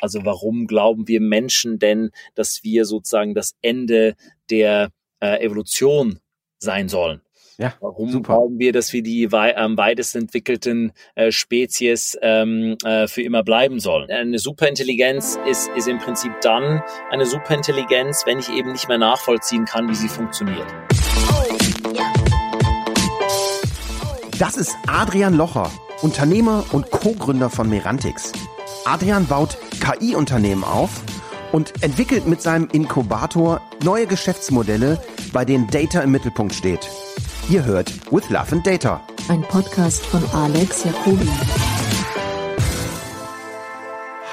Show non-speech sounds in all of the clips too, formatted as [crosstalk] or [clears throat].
Also warum glauben wir Menschen denn, dass wir sozusagen das Ende der äh, Evolution sein sollen? Ja, Warum super. glauben wir, dass wir die wei am weitest entwickelten äh, Spezies ähm, äh, für immer bleiben sollen? Eine Superintelligenz ist, ist im Prinzip dann eine Superintelligenz, wenn ich eben nicht mehr nachvollziehen kann, wie sie funktioniert. Das ist Adrian Locher, Unternehmer und Co-Gründer von Merantix. Adrian baut KI-Unternehmen auf und entwickelt mit seinem Inkubator neue Geschäftsmodelle, bei denen Data im Mittelpunkt steht. Ihr hört With Love and Data. Ein Podcast von Alex Jacobi.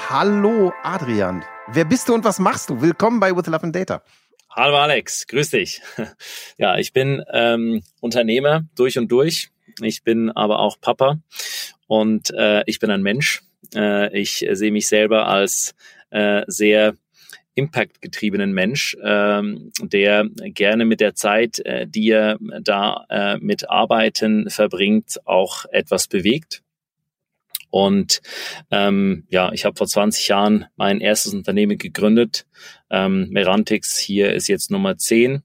Hallo Adrian. Wer bist du und was machst du? Willkommen bei With Love and Data. Hallo Alex, grüß dich. [laughs] Ja, ich bin ähm, Unternehmer durch und durch. Ich bin aber auch Papa und äh, ich bin ein Mensch. Äh, ich sehe mich selber als äh, sehr impactgetriebenen Mensch, ähm, der gerne mit der Zeit, äh, die er da äh, mit Arbeiten verbringt, auch etwas bewegt. Und ähm, ja, ich habe vor 20 Jahren mein erstes Unternehmen gegründet. Ähm, Merantix hier ist jetzt Nummer 10.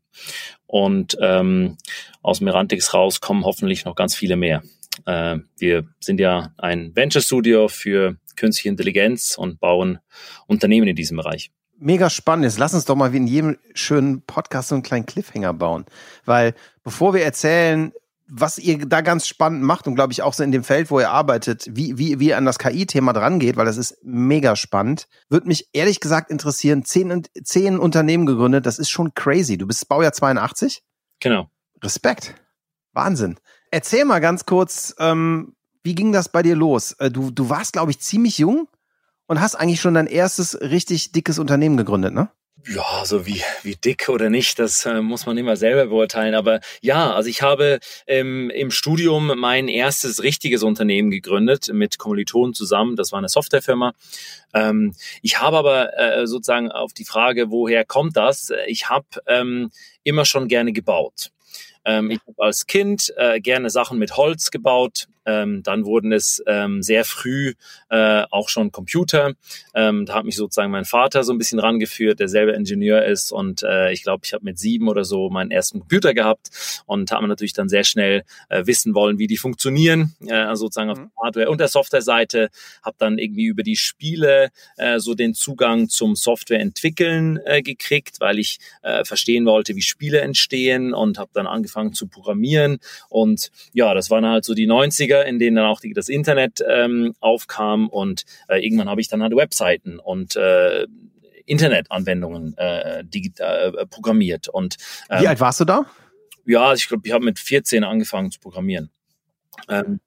Und ähm, aus Merantix raus kommen hoffentlich noch ganz viele mehr. Äh, wir sind ja ein Venture Studio für künstliche Intelligenz und bauen Unternehmen in diesem Bereich. Mega spannend ist. Lass uns doch mal wie in jedem schönen Podcast so einen kleinen Cliffhanger bauen. Weil bevor wir erzählen, was ihr da ganz spannend macht und glaube ich auch so in dem Feld, wo ihr arbeitet, wie, wie, wie ihr an das KI-Thema dran geht, weil das ist mega spannend, würde mich ehrlich gesagt interessieren, zehn, zehn Unternehmen gegründet, das ist schon crazy. Du bist Baujahr 82? Genau. Respekt. Wahnsinn. Erzähl mal ganz kurz, ähm, wie ging das bei dir los? Äh, Du, du warst, glaube ich, ziemlich jung und hast eigentlich schon dein erstes richtig dickes Unternehmen gegründet, ne? Ja, so wie, wie dick oder nicht, das äh, muss man immer selber beurteilen. Aber ja, also ich habe ähm, im Studium mein erstes richtiges Unternehmen gegründet mit Kommilitonen zusammen. Das war eine Softwarefirma. Ähm, ich habe aber äh, sozusagen auf die Frage, woher kommt das? Ich habe ähm, immer schon gerne gebaut. Ähm, ich habe als Kind äh, gerne Sachen mit Holz gebaut. Ähm, dann wurden es ähm, sehr früh äh, auch schon Computer. Ähm, da hat mich sozusagen mein Vater so ein bisschen rangeführt, der selber Ingenieur ist. Und äh, ich glaube, ich habe mit sieben oder so meinen ersten Computer gehabt und habe natürlich dann sehr schnell äh, wissen wollen, wie die funktionieren, äh, sozusagen auf Mhm. der Hardware- und der Softwareseite. Habe dann irgendwie über die Spiele äh, so den Zugang zum Softwareentwickeln äh, gekriegt, weil ich äh, verstehen wollte, wie Spiele entstehen und habe dann angefangen zu programmieren. Und ja, das waren halt so die 90er, in denen dann auch die, das Internet ähm, aufkam und äh, irgendwann habe ich dann halt Webseiten und äh, Internetanwendungen äh, digital, äh, programmiert. Und Wie ähm, alt warst du da? ja, ich glaube, ich habe mit 14 angefangen zu programmieren. Ähm,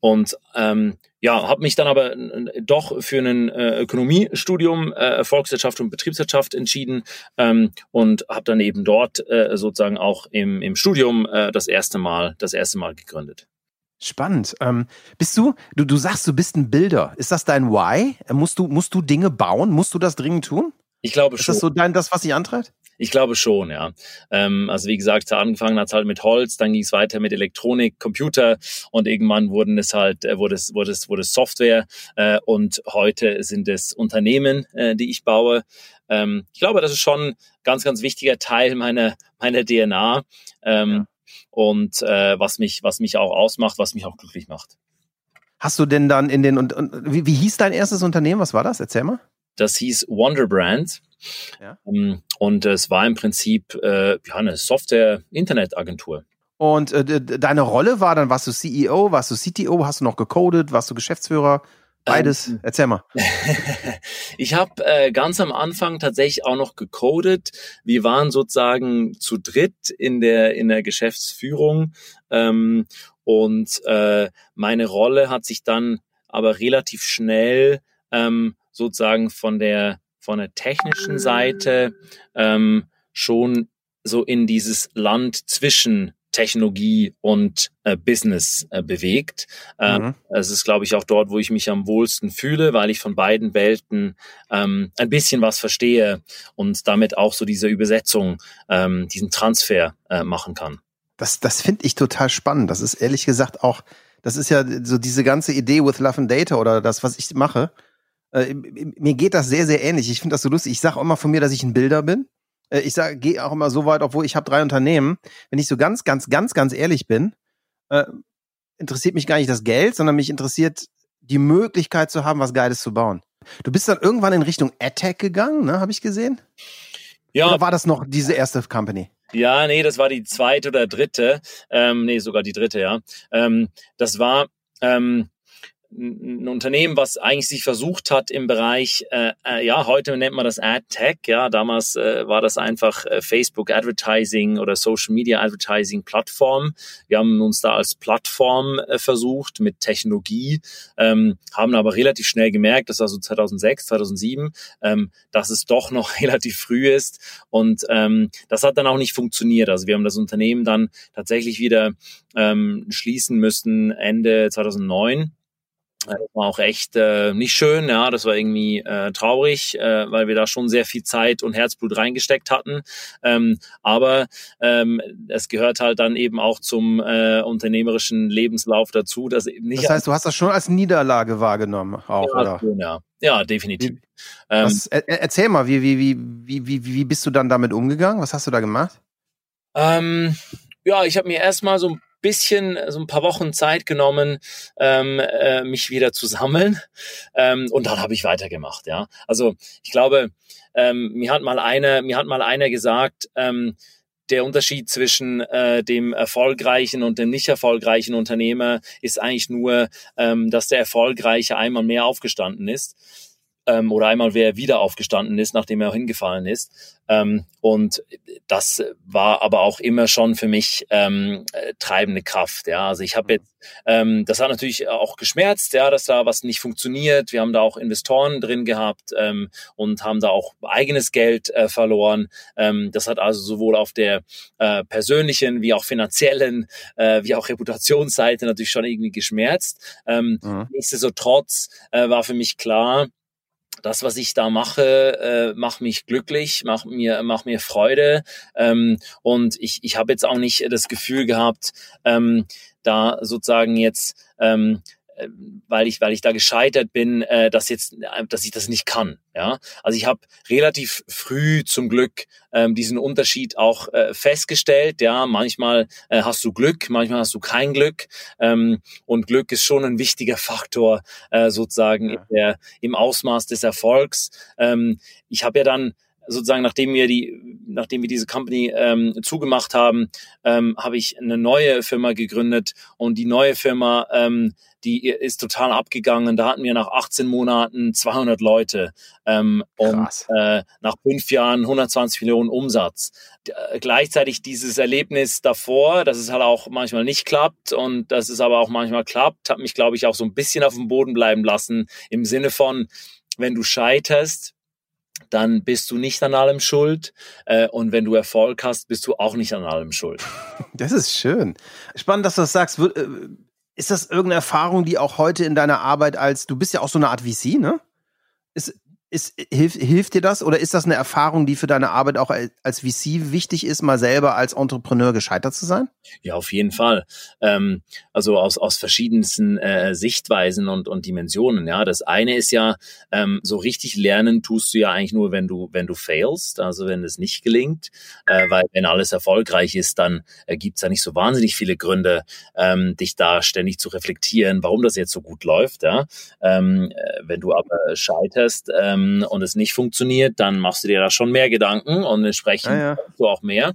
und ähm, ja, habe mich dann aber äh, doch für ein äh, Ökonomiestudium äh, Volkswirtschaft und Betriebswirtschaft entschieden ähm, und habe dann eben dort äh, sozusagen auch im, im Studium äh, das erste Mal das erste Mal gegründet. Spannend. Ähm, bist du, du, du sagst, du bist ein Bilder. Ist das dein Why? Äh, Musst du, musst du Dinge bauen? Musst du das dringend tun? Ich glaube Ist schon. das so dein, das, was dich antreibt? Ich glaube schon, ja. Ähm, also wie gesagt, angefangen hat es halt mit Holz, dann ging es weiter mit Elektronik, Computer und irgendwann wurden es halt, äh, wurde es, wurde es, wurde es Software äh, und heute sind es Unternehmen, äh, die ich baue. Ähm, ich glaube, das ist schon ein ganz, ganz wichtiger Teil meiner meiner DNA ähm, Ja. Und äh, was mich, was mich auch ausmacht, was mich auch glücklich macht. Hast du denn dann in den, und, und wie, wie hieß dein erstes Unternehmen? Was war das? Erzähl mal. Das hieß Wonderbrand. Ja. Ähm, Und es war im Prinzip äh, ja, eine Software-Internetagentur. Und äh, deine Rolle war dann, warst du CEO, warst du CTO, hast du noch gecodet, warst du Geschäftsführer? Beides. Ähm, [laughs] Erzähl mal. ich habe äh, ganz am Anfang tatsächlich auch noch gecodet. Wir waren sozusagen zu dritt in der in der Geschäftsführung ähm, und äh, meine Rolle hat sich dann aber relativ schnell ähm, sozusagen von der von der technischen Seite ähm, schon so in dieses Land zwischen Technologie und äh, Business äh, bewegt. Ähm, Mhm. es ist, glaube ich, auch dort, wo ich mich am wohlsten fühle, weil ich von beiden Welten ähm, ein bisschen was verstehe und damit auch so diese Übersetzung, ähm, diesen Transfer äh, machen kann. Das, das finde ich total spannend. Das ist ehrlich gesagt auch, das ist ja so diese ganze Idee with Love and Data oder das, was ich mache. Äh, mir geht das sehr, sehr ähnlich. Ich finde das so lustig. Ich sage auch immer von mir, dass ich ein Bilder bin. Äh, ich sage, gehe auch immer so weit, obwohl ich habe drei Unternehmen. Wenn ich so ganz, ganz, ganz, ganz ehrlich bin, äh, interessiert mich gar nicht das Geld, sondern mich interessiert die Möglichkeit zu haben, was Geiles zu bauen. Du bist dann irgendwann in Richtung Attack gegangen, ne? Habe ich gesehen? Ja. Oder war das noch diese erste Company? Ja, nee, das war die zweite oder dritte. Ähm, nee, sogar die dritte, ja. Ähm, das war ähm, ein Unternehmen, was eigentlich sich versucht hat im Bereich, äh, äh, ja, heute nennt man das Ad Tech, ja, damals äh, war das einfach äh, Facebook Advertising oder Social Media Advertising Plattform. Wir haben uns da als Plattform äh, versucht mit Technologie, ähm, haben aber relativ schnell gemerkt, das war so 2006, 2007, ähm, dass es doch noch [laughs] relativ früh ist und ähm, das hat dann auch nicht funktioniert. Also wir haben das Unternehmen dann tatsächlich wieder ähm, schließen müssen Ende 2009 das war auch echt äh, nicht schön, ja, das war irgendwie äh, traurig, äh, weil wir da schon sehr viel Zeit und Herzblut reingesteckt hatten. Ähm, aber ähm, es gehört halt dann eben auch zum äh, unternehmerischen Lebenslauf dazu, dass eben nicht. Das heißt, du hast das schon als Niederlage wahrgenommen, auch, ja, oder? Ja, ja, definitiv. Ähm, was, er, erzähl mal, wie, wie, wie, wie, wie, wie bist du dann damit umgegangen? Was hast du da gemacht? Ähm, ja, ich habe mir erstmal so ein bisschen, so ein paar Wochen Zeit genommen, ähm, äh, mich wieder zu sammeln. Ähm, und dann habe ich weitergemacht, ja. Also ich glaube, ähm, mir hat mal einer, mir hat mal einer gesagt, ähm, der Unterschied zwischen äh, dem erfolgreichen und dem nicht erfolgreichen Unternehmer ist eigentlich nur, ähm, dass der Erfolgreiche einmal mehr aufgestanden ist ähm, oder einmal wer wieder aufgestanden ist, nachdem er hingefallen ist. Ähm, und das war aber auch immer schon für mich ähm, äh, treibende Kraft. Ja, also ich habe jetzt, ähm, das hat natürlich auch geschmerzt, ja, dass da was nicht funktioniert. Wir haben da auch Investoren drin gehabt ähm, und haben da auch eigenes Geld äh, verloren. Ähm, das hat also sowohl auf der äh, persönlichen wie auch finanziellen äh, wie auch Reputationsseite natürlich schon irgendwie geschmerzt. Ähm, mhm. Nichtsdestotrotz äh, war für mich klar, das, was ich da mache, äh, macht mich glücklich, macht mir, macht mir Freude. Ähm, und ich, ich habe jetzt auch nicht das Gefühl gehabt, ähm, da sozusagen jetzt ähm, äh, weil ich, weil ich da gescheitert bin, äh, dass jetzt, äh, dass ich das nicht kann. Ja, also ich habe relativ früh zum Glück ähm, diesen Unterschied auch äh, festgestellt. Ja, manchmal äh, hast du Glück, manchmal hast du kein Glück ähm, und Glück ist schon ein wichtiger Faktor äh, sozusagen ja. der, im Ausmaß des Erfolgs. Ähm, ich habe ja dann sozusagen, nachdem wir die, nachdem wir diese Company ähm, zugemacht haben, ähm, habe ich eine neue Firma gegründet und die neue Firma, ähm, die ist total abgegangen. Da hatten wir nach 18 Monaten 200 Leute ähm, und äh, nach fünf Jahren 120 Millionen Umsatz. Äh, gleichzeitig dieses Erlebnis davor, dass es halt auch manchmal nicht klappt und dass es aber auch manchmal klappt, hat mich, glaube ich, auch so ein bisschen auf dem Boden bleiben lassen im Sinne von, wenn du scheiterst, dann bist du nicht an allem schuld. Äh, und wenn du Erfolg hast, bist du auch nicht an allem schuld. [laughs] Das ist schön. Spannend, dass du das sagst. Äh, ist das irgendeine Erfahrung, die auch heute in deiner Arbeit als, du bist ja auch so eine Art VC, ne? Ist, ist, hilft, hilft dir das oder ist das eine Erfahrung, die für deine Arbeit auch als VC wichtig ist, mal selber als Entrepreneur gescheitert zu sein? Ja, auf jeden Fall. Ähm, also aus, aus verschiedensten äh, Sichtweisen und, und Dimensionen. Ja, das eine ist ja, ähm, so richtig lernen tust du ja eigentlich nur, wenn du, wenn du failst, also wenn es nicht gelingt. Äh, weil wenn alles erfolgreich ist, dann äh, gibt es ja nicht so wahnsinnig viele Gründe, ähm, dich da ständig zu reflektieren, warum das jetzt so gut läuft. Ja? Ähm, äh, wenn du aber scheiterst, ähm, ähm, und es nicht funktioniert, dann machst du dir da schon mehr Gedanken und entsprechend ah, ja. du auch mehr.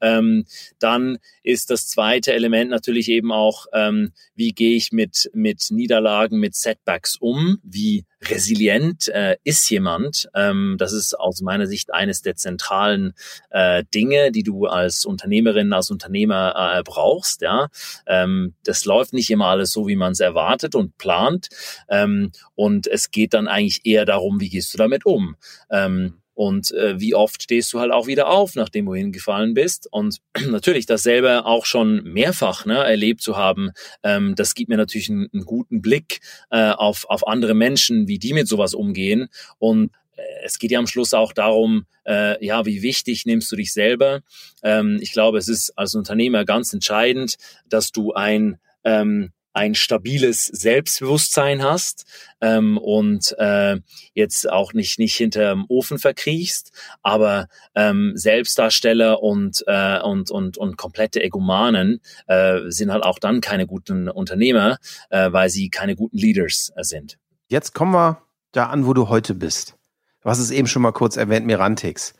Ähm, dann ist das zweite Element natürlich eben auch, ähm, wie gehe ich mit, mit Niederlagen, mit Setbacks um? Wie resilient äh, ist jemand? Ähm, das ist aus meiner Sicht eines der zentralen äh, Dinge, die du als Unternehmerin, als Unternehmer äh, brauchst. Ja, ähm, das läuft nicht immer alles so, wie man es erwartet und plant. Ähm, und es geht dann eigentlich eher darum, wie gehst du damit um? Ähm, und äh, wie oft stehst du halt auch wieder auf, nachdem du hingefallen bist. Und [clears throat] natürlich das selber auch schon mehrfach ne, erlebt zu haben, ähm, das gibt mir natürlich einen, einen guten Blick äh, auf, auf andere Menschen, wie die mit sowas umgehen. Und äh, es geht ja am Schluss auch darum, äh, ja, wie wichtig nimmst du dich selber? Ähm, ich glaube, es ist als Unternehmer ganz entscheidend, dass du ein ähm, ein stabiles Selbstbewusstsein hast ähm, und äh, jetzt auch nicht nicht hinterm Ofen verkriechst, aber ähm, Selbstdarsteller und äh, und und und komplette Egomanen äh, sind halt auch dann keine guten Unternehmer, äh, weil sie keine guten Leaders äh, sind. Jetzt kommen wir da an, wo du heute bist. Du hast es eben schon mal kurz erwähnt, Mirantix.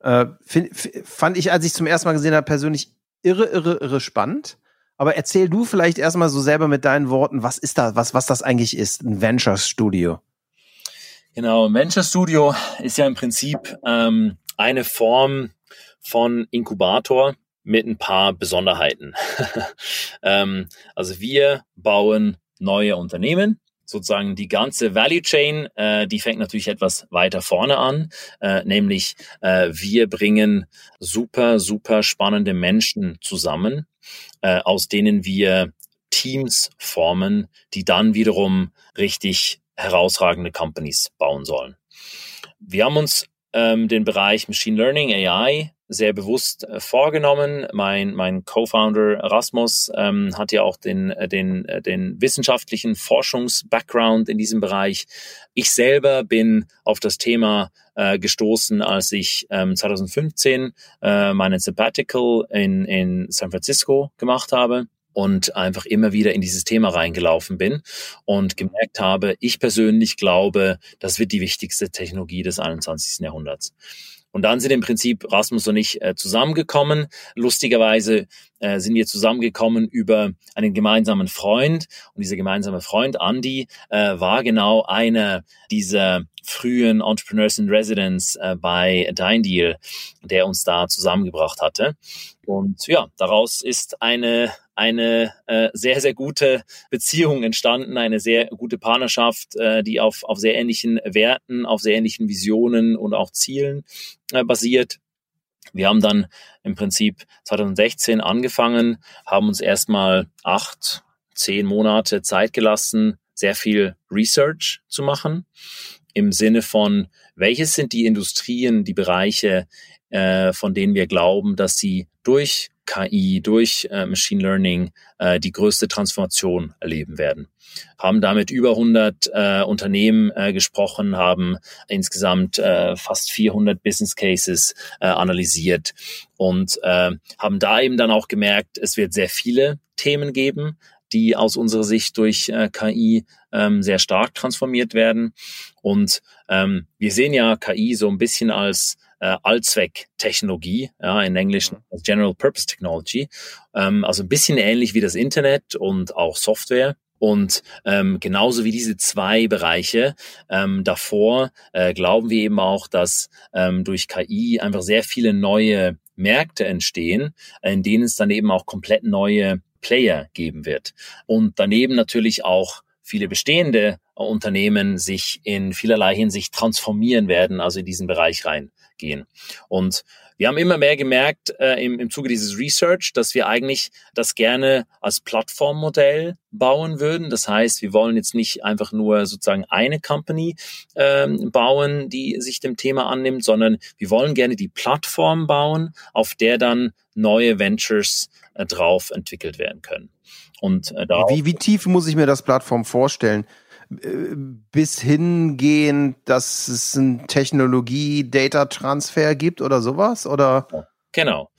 Äh, find, fand ich, als ich zum ersten Mal gesehen habe, persönlich irre, irre, irre spannend. Aber erzähl du vielleicht erstmal so selber mit deinen Worten, was ist da, was, was das eigentlich ist, ein Venture Studio? Genau, Venture Studio ist ja im Prinzip ähm, eine Form von Inkubator mit ein paar Besonderheiten. [laughs] ähm, also wir bauen neue Unternehmen sozusagen die ganze Value Chain, äh, die fängt natürlich etwas weiter vorne an, äh, nämlich äh, wir bringen super, super spannende Menschen zusammen, äh, aus denen wir Teams formen, die dann wiederum richtig herausragende Companies bauen sollen. Wir haben uns ähm, den Bereich Machine Learning, AI sehr bewusst äh, vorgenommen. Mein, mein Co-Founder Rasmus ähm, hat ja auch den, äh, den, äh, den wissenschaftlichen Forschungs-Background in diesem Bereich. Ich selber bin auf das Thema äh, gestoßen, als ich ähm, 2015 äh, meinen Sabbatical in, in San Francisco gemacht habe und einfach immer wieder in dieses Thema reingelaufen bin und gemerkt habe, ich persönlich glaube, das wird die wichtigste Technologie des 21. Jahrhunderts. Und dann sind im Prinzip Rasmus und ich äh, zusammengekommen. Lustigerweise äh, sind wir zusammengekommen über einen gemeinsamen Freund. Und dieser gemeinsame Freund, Andy, äh, war genau einer dieser frühen Entrepreneurs in Residence äh, bei Dine Deal, der uns da zusammengebracht hatte. Und ja, daraus ist eine eine äh, sehr, sehr gute Beziehung entstanden, eine sehr gute Partnerschaft, äh, die auf, auf sehr ähnlichen Werten, auf sehr ähnlichen Visionen und auch Zielen äh, basiert. Wir haben dann im Prinzip 2016 angefangen, haben uns erstmal acht, zehn Monate Zeit gelassen, sehr viel Research zu machen im Sinne von, welches sind die Industrien, die Bereiche, äh, von denen wir glauben, dass sie durch KI, durch äh, Machine Learning äh, die größte Transformation erleben werden. Haben damit über 100 äh, Unternehmen äh, gesprochen, haben insgesamt äh, fast 400 Business Cases äh, analysiert und äh, haben da eben dann auch gemerkt, es wird sehr viele Themen geben, die aus unserer Sicht durch äh, KI ähm, sehr stark transformiert werden. Und ähm, wir sehen ja KI so ein bisschen als äh, Allzwecktechnologie, ja, in Englisch mhm. General Purpose Technology, ähm, also ein bisschen ähnlich wie das Internet und auch Software. Und ähm, genauso wie diese zwei Bereiche ähm, davor äh, glauben wir eben auch, dass ähm, durch KI einfach sehr viele neue Märkte entstehen, in denen es dann eben auch komplett neue Player geben wird. Und daneben natürlich auch viele bestehende Unternehmen sich in vielerlei Hinsicht transformieren werden, also in diesen Bereich reingehen. Und wir haben immer mehr gemerkt äh, im, im Zuge dieses Research, dass wir eigentlich das gerne als Plattformmodell bauen würden. Das heißt, wir wollen jetzt nicht einfach nur sozusagen eine Company ähm, bauen, die sich dem Thema annimmt, sondern wir wollen gerne die Plattform bauen, auf der dann neue Ventures äh, drauf entwickelt werden können. Und äh, wie, wie tief muss ich mir das Plattform vorstellen? Bis hingehen, dass es ein Technologie-Data-Transfer gibt oder sowas? Oder? Genau.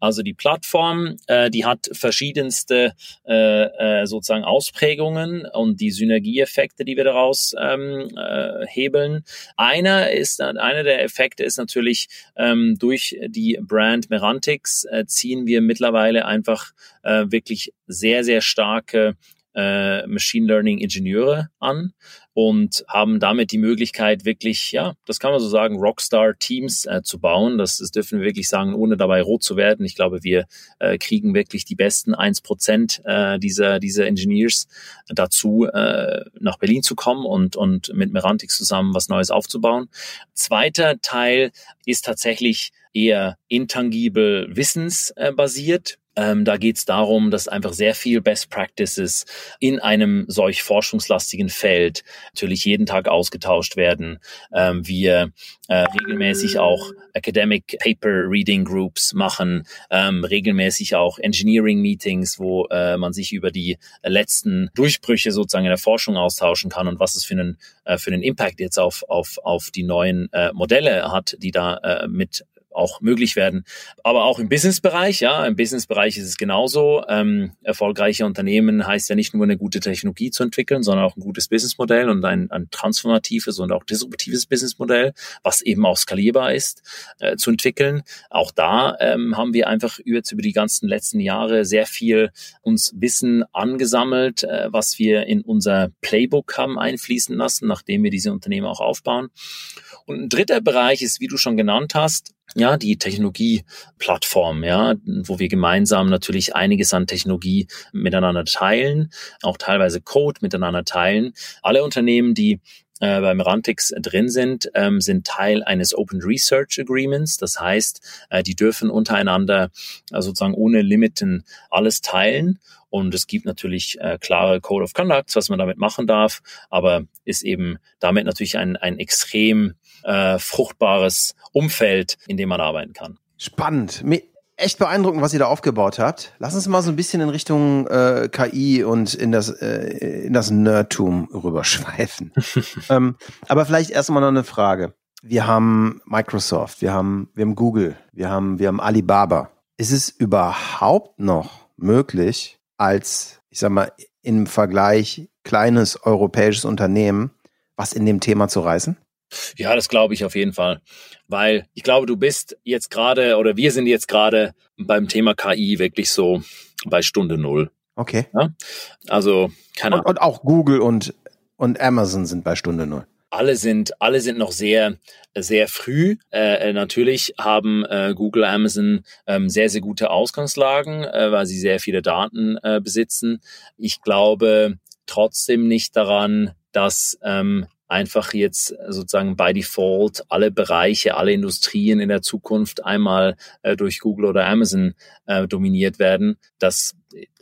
Also die Plattform, äh, die hat verschiedenste äh, äh, sozusagen Ausprägungen und die Synergieeffekte, die wir daraus ähm, äh, hebeln. Einer ist, einer der Effekte ist natürlich ähm, durch die Brand Merantix äh, ziehen wir mittlerweile einfach äh, wirklich sehr sehr starke äh, Machine Learning Ingenieure an und haben damit die Möglichkeit, wirklich, ja, das kann man so sagen, Rockstar-Teams äh, zu bauen. Das, das dürfen wir wirklich sagen, ohne dabei rot zu werden. Ich glaube, wir äh, kriegen wirklich die besten 1% äh, dieser, dieser Engineers dazu, äh, nach Berlin zu kommen und, und mit Merantix zusammen was Neues aufzubauen. Zweiter Teil ist tatsächlich eher intangibel wissensbasiert. Ähm, da geht es darum, dass einfach sehr viel Best Practices in einem solch forschungslastigen Feld natürlich jeden Tag ausgetauscht werden. Ähm, wir äh, regelmäßig auch Academic Paper Reading Groups machen, ähm, regelmäßig auch Engineering Meetings, wo äh, man sich über die letzten Durchbrüche sozusagen in der Forschung austauschen kann und was es für einen, äh, für einen Impact jetzt auf, auf, auf die neuen äh, Modelle hat, die da äh, mit auch möglich werden. Aber auch im Businessbereich, ja, im Businessbereich ist es genauso. Ähm, erfolgreiche Unternehmen heißt ja nicht nur eine gute Technologie zu entwickeln, sondern auch ein gutes Businessmodell und ein, ein transformatives und auch disruptives Businessmodell, was eben auch skalierbar ist, äh, zu entwickeln. Auch da ähm, haben wir einfach jetzt über die ganzen letzten Jahre sehr viel uns Wissen angesammelt, äh, was wir in unser Playbook haben einfließen lassen, nachdem wir diese Unternehmen auch aufbauen. Und ein dritter Bereich ist, wie du schon genannt hast, ja, die Technologieplattform, ja, wo wir gemeinsam natürlich einiges an Technologie miteinander teilen, auch teilweise Code miteinander teilen. Alle Unternehmen, die äh, beim Rantix drin sind, ähm, sind Teil eines Open Research Agreements. Das heißt, äh, die dürfen untereinander äh, sozusagen ohne Limiten alles teilen. Und es gibt natürlich äh, klare Code of Conduct, was man damit machen darf, aber ist eben damit natürlich ein, ein extrem äh, fruchtbares Umfeld, in dem man arbeiten kann. Spannend. Echt beeindruckend, was ihr da aufgebaut habt. Lass uns mal so ein bisschen in Richtung äh, KI und in das, äh, in das Nerdtum rüberschweifen. [laughs] ähm, aber vielleicht erstmal noch eine Frage. Wir haben Microsoft, wir haben, wir haben Google, wir haben, wir haben Alibaba. Ist es überhaupt noch möglich, als, ich sag mal, im Vergleich kleines europäisches Unternehmen was in dem Thema zu reißen? Ja, das glaube ich auf jeden Fall. Weil ich glaube, du bist jetzt gerade oder wir sind jetzt gerade beim Thema KI wirklich so bei Stunde Null. Okay. Ja? Also, keine Ahnung. Und, und auch Google und, und Amazon sind bei Stunde Null alle sind, alle sind noch sehr, sehr früh. Äh, natürlich haben äh, Google, Amazon ähm, sehr, sehr gute Ausgangslagen, äh, weil sie sehr viele Daten äh, besitzen. Ich glaube trotzdem nicht daran, dass ähm, einfach jetzt sozusagen by default alle Bereiche, alle Industrien in der Zukunft einmal äh, durch Google oder Amazon äh, dominiert werden. Das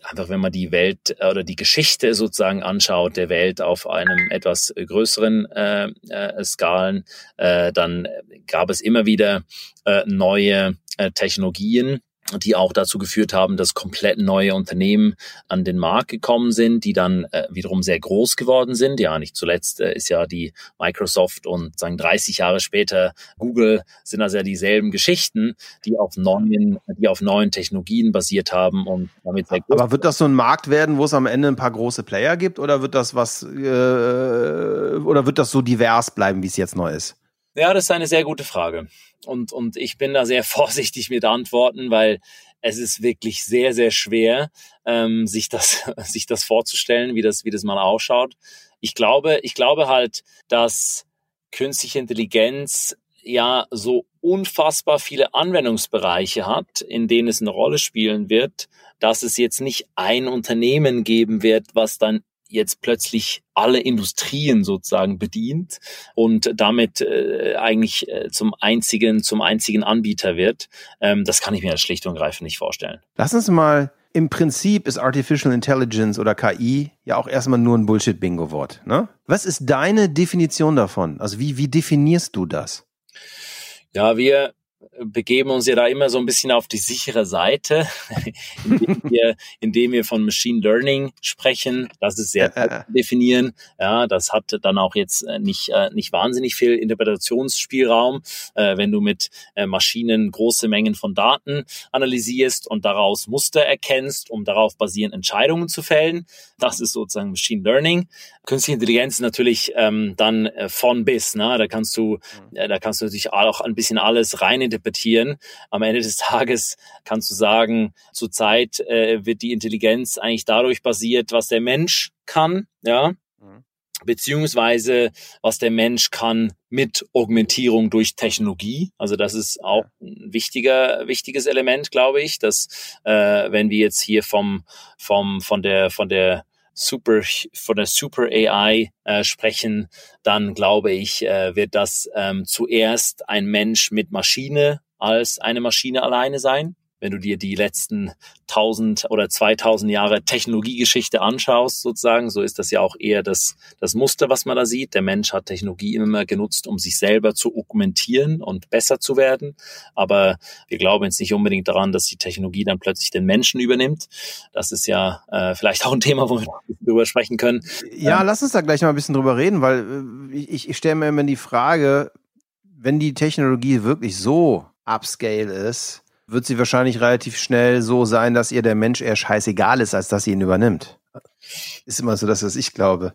einfach, wenn man die Welt äh, oder die Geschichte sozusagen anschaut der Welt auf einem etwas größeren äh, äh, Skalen, äh, dann gab es immer wieder äh, neue äh, Technologien, die auch dazu geführt haben, dass komplett neue Unternehmen an den Markt gekommen sind, die dann äh, wiederum sehr groß geworden sind. Ja, nicht zuletzt äh, ist ja die Microsoft und sagen 30 Jahre später Google sind also ja dieselben Geschichten, die auf neuen, die auf neuen Technologien basiert haben und damit sehr groß. Aber wird das so ein Markt werden, wo es am Ende ein paar große Player gibt, oder wird das was, äh, oder wird das so divers bleiben, wie es jetzt neu ist? Ja, das ist eine sehr gute Frage. Und, und ich bin da sehr [laughs] vorsichtig mit Antworten, weil es ist wirklich sehr, sehr schwer, ähm, sich das, [laughs] sich das vorzustellen, wie das, wie das mal ausschaut. Ich glaube, ich glaube halt, dass künstliche Intelligenz ja so unfassbar viele Anwendungsbereiche hat, in denen es eine Rolle spielen wird, dass es jetzt nicht ein Unternehmen geben wird, was dann jetzt plötzlich alle Industrien sozusagen bedient und damit äh, eigentlich äh, zum einzigen zum einzigen Anbieter wird. Ähm, das kann ich mir schlicht und greifend nicht vorstellen. Lass uns mal im Prinzip ist Artificial Intelligence oder KI ja auch erstmal nur ein Bullshit-Bingo-Wort. Ne? Was ist deine Definition davon? Also wie, wie definierst du das? Ja, wir begeben uns ja da immer so ein bisschen auf die sichere Seite, [laughs] indem wir, indem wir von Machine Learning sprechen. Das ist sehr definieren. Ja, das hat dann auch jetzt äh, nicht, äh, nicht wahnsinnig viel Interpretationsspielraum, äh, wenn du mit Maschinen große Mengen von Daten analysierst und daraus Muster erkennst, um darauf basierend Entscheidungen zu fällen. Das ist sozusagen Machine Learning. Künstliche Intelligenz ist natürlich ähm, dann von bis. Ne? Da kannst du, mhm. da kannst du natürlich auch ein bisschen alles rein interpretieren. Am Ende des Tages kannst du sagen, zurzeit äh, wird die Intelligenz eigentlich dadurch basiert, was der Mensch kann, ja, mhm. beziehungsweise was der Mensch kann mit Augmentierung durch Technologie. Also das ist auch ein wichtiger, wichtiges Element, glaube ich, dass äh, wenn wir jetzt hier vom, vom, von der, von der Super, von der Super AI äh, sprechen, dann glaube ich, äh, wird das ähm, zuerst ein Mensch mit Maschine als eine Maschine alleine sein. Wenn du dir die letzten 1000 oder 2000 Jahre Technologiegeschichte anschaust, sozusagen, so ist das ja auch eher das, das Muster, was man da sieht. Der Mensch hat Technologie immer genutzt, um sich selber zu augmentieren und besser zu werden. Aber wir glauben jetzt nicht unbedingt daran, dass die Technologie dann plötzlich den Menschen übernimmt. Das ist ja äh, vielleicht auch ein Thema, wo wir drüber sprechen können. Ja, ähm, lass uns da gleich mal ein bisschen drüber reden, weil äh, ich, ich stelle mir immer die Frage, wenn die Technologie wirklich so upscale ist, wird sie wahrscheinlich relativ schnell so sein, dass ihr der Mensch eher scheißegal ist, als dass sie ihn übernimmt. Ist immer so das, was ich glaube.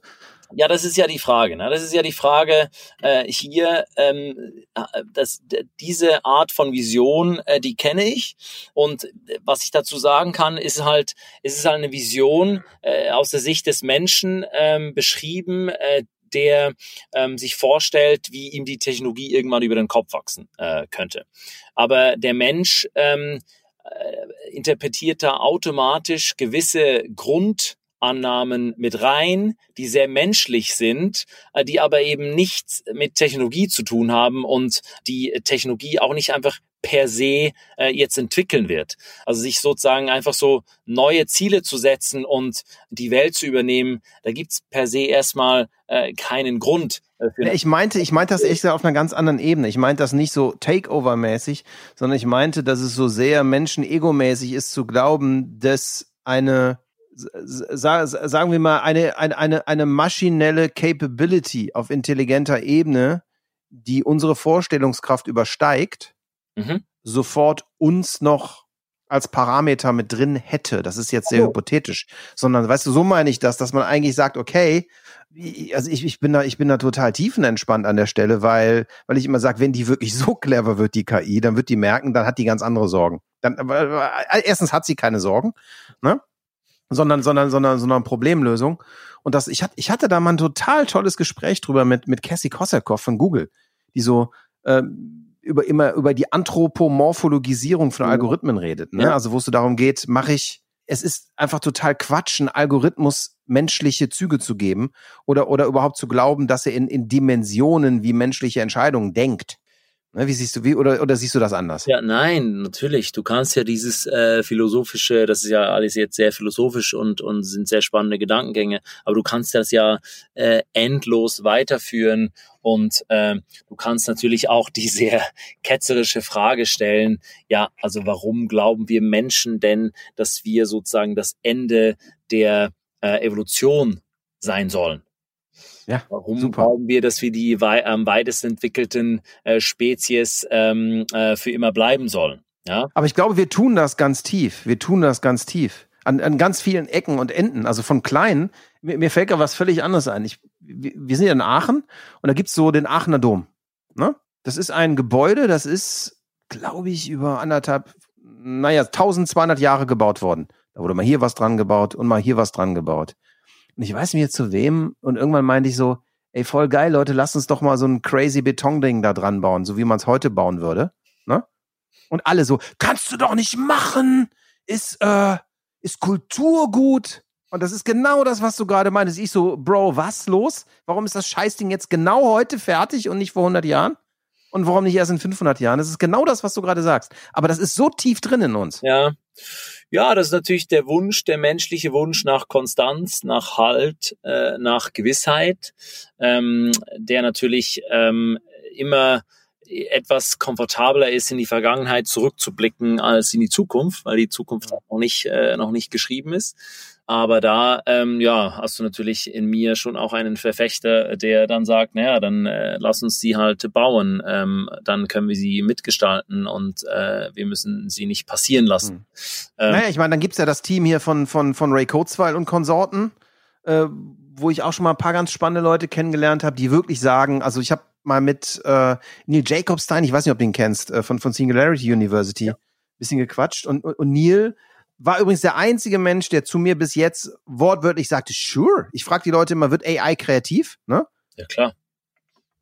Ja, das ist ja die Frage. Ne? Das ist ja die Frage äh, hier. Ähm, das, diese Art von Vision, äh, die kenne ich. Und was ich dazu sagen kann, ist halt, ist es halt eine Vision äh, aus der Sicht des Menschen ähm, beschrieben, äh, der ähm, sich vorstellt, wie ihm die Technologie irgendwann über den Kopf wachsen äh, könnte. Aber der Mensch ähm, äh, interpretiert da automatisch gewisse Grundannahmen mit rein, die sehr menschlich sind, äh, die aber eben nichts mit Technologie zu tun haben und die Technologie auch nicht einfach per se äh, jetzt entwickeln wird. Also sich sozusagen einfach so neue Ziele zu setzen und die Welt zu übernehmen, da gibt's per se erstmal äh, keinen Grund. Äh, für ich meinte, ich meinte das echt auf einer ganz anderen Ebene. Ich meinte das nicht so Takeover-mäßig, sondern ich meinte, dass es so sehr Menschen-Ego-mäßig ist zu glauben, dass eine sagen wir mal, eine, eine, eine, eine maschinelle Capability auf intelligenter Ebene, die unsere Vorstellungskraft übersteigt, mhm. sofort uns noch als Parameter mit drin hätte. Das ist jetzt sehr oh. hypothetisch, sondern weißt du, so meine ich das, dass man eigentlich sagt, okay, also ich, ich bin da, ich bin da total tiefenentspannt an der Stelle, weil, weil ich immer sage, wenn die wirklich so clever wird, die KI, dann wird die merken, dann hat die ganz andere Sorgen. Dann, äh, erstens hat sie keine Sorgen, ne? Sondern, sondern, sondern, sondern Problemlösung. Und das, ich hatte, ich hatte da mal ein total tolles Gespräch drüber mit, mit Cassie Kossakoff von Google, die so, ähm, über immer über die Anthropomorphologisierung von Algorithmen redet. Ne? Ja. Also wo es so darum geht, mache ich, es ist einfach total Quatsch, einen Algorithmus menschliche Züge zu geben oder oder überhaupt zu glauben, dass er in, in Dimensionen wie menschliche Entscheidungen denkt. Ne, wie siehst du, wie, oder, oder siehst du das anders? Ja, nein, natürlich. Du kannst ja dieses äh, philosophische, das ist ja alles jetzt sehr philosophisch und, und sind sehr spannende Gedankengänge, aber du kannst das ja äh, endlos weiterführen und äh, du kannst natürlich auch die sehr [laughs] ketzerische Frage stellen, ja, also warum glauben wir Menschen denn, dass wir sozusagen das Ende der äh, Evolution sein sollen? Ja, Warum super. glauben wir, dass wir die wei am weitest entwickelten äh, Spezies ähm, äh, für immer bleiben sollen? Ja? Aber ich glaube, wir tun das ganz tief. Wir tun das ganz tief. An, an ganz vielen Ecken und Enden. Also von kleinen. Mir, mir fällt ja was völlig anderes ein. Ich, wir, wir sind ja in Aachen und da gibt's so den Aachener Dom. Ne? Das ist ein Gebäude, das ist, glaube ich, über anderthalb, naja, 1200 Jahre gebaut worden. Da wurde mal hier was dran gebaut und mal hier was dran gebaut. Und ich weiß nicht zu wem. Und irgendwann meinte ich so, ey, voll geil, Leute, lasst uns doch mal so ein crazy Betonding da dran bauen, so wie man es heute bauen würde. Ne? Und alle so, kannst du doch nicht machen! Ist, äh, ist Kulturgut. Und das ist genau das, was du gerade meintest. Ich so, Bro, was los? Warum ist das Scheißding jetzt genau heute fertig und nicht vor 100 Jahren? Und warum nicht erst in 500 Jahren? Das ist genau das, was du gerade sagst. Aber das ist so tief drin in uns. Ja. Ja, das ist natürlich der Wunsch, der menschliche Wunsch nach Konstanz, nach Halt, äh, nach Gewissheit, ähm, der natürlich ähm, immer etwas komfortabler ist, in die Vergangenheit zurückzublicken als in die Zukunft, weil die Zukunft noch nicht, äh, noch nicht geschrieben ist. Aber da, ähm, ja, hast du natürlich in mir schon auch einen Verfechter, der dann sagt, naja, dann äh, lass uns die halt bauen, ähm, dann können wir sie mitgestalten und äh, wir müssen sie nicht passieren lassen. Hm. Ähm, naja, ich meine, dann gibt's ja das Team hier von, von, von Ray Kurzweil und Konsorten, äh, wo ich auch schon mal ein paar ganz spannende Leute kennengelernt habe, die wirklich sagen, also ich habe mal mit äh, Neil Jacobstein, ich weiß nicht, ob du ihn kennst, äh, von, von Singularity University, ja. bisschen gequatscht und, und, und Neil war übrigens der einzige Mensch, der zu mir bis jetzt wortwörtlich sagte, sure. Ich frage die Leute immer, wird AI kreativ? Ne? Ja, klar.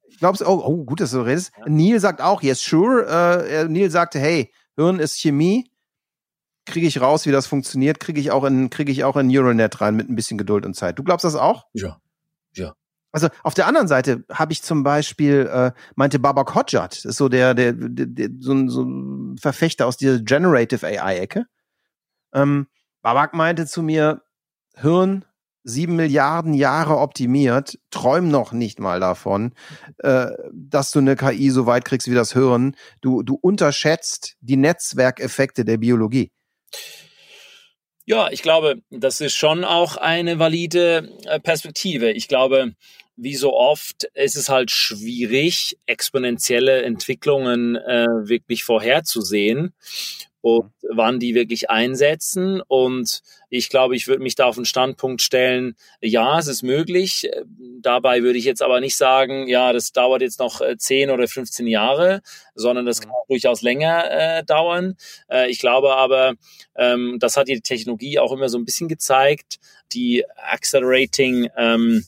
Ich glaube, oh, oh, gut, dass du redest. Ja. Neil sagt auch, yes, sure. Äh, Neil sagte, hey, Hirn ist Chemie. Kriege ich raus, wie das funktioniert, kriege ich auch in kriege ich auch in Neuronet rein mit ein bisschen Geduld und Zeit. Du glaubst das auch? Ja. Ja. Also auf der anderen Seite habe ich zum Beispiel, äh, meinte Babak Hodjat, ist so der, der, der, der so, ein, so ein Verfechter aus dieser Generative AI-Ecke. Ähm, Babak meinte zu mir, Hirn sieben Milliarden Jahre optimiert, träum noch nicht mal davon, äh, dass du eine KI so weit kriegst wie das Hirn. Du, du unterschätzt die Netzwerkeffekte der Biologie. Ja, ich glaube, das ist schon auch eine valide äh, Perspektive. Ich glaube, wie so oft ist es halt schwierig, exponentielle Entwicklungen äh, wirklich vorherzusehen und wann die wirklich einsetzen. Und ich glaube, ich würde mich da auf den Standpunkt stellen, ja, es ist möglich. Dabei würde ich jetzt aber nicht sagen, ja, das dauert jetzt noch 10 äh, oder 15 Jahre, sondern das kann auch durchaus länger äh, dauern. Äh, ich glaube aber, ähm, das hat die Technologie auch immer so ein bisschen gezeigt, die Accelerating ähm,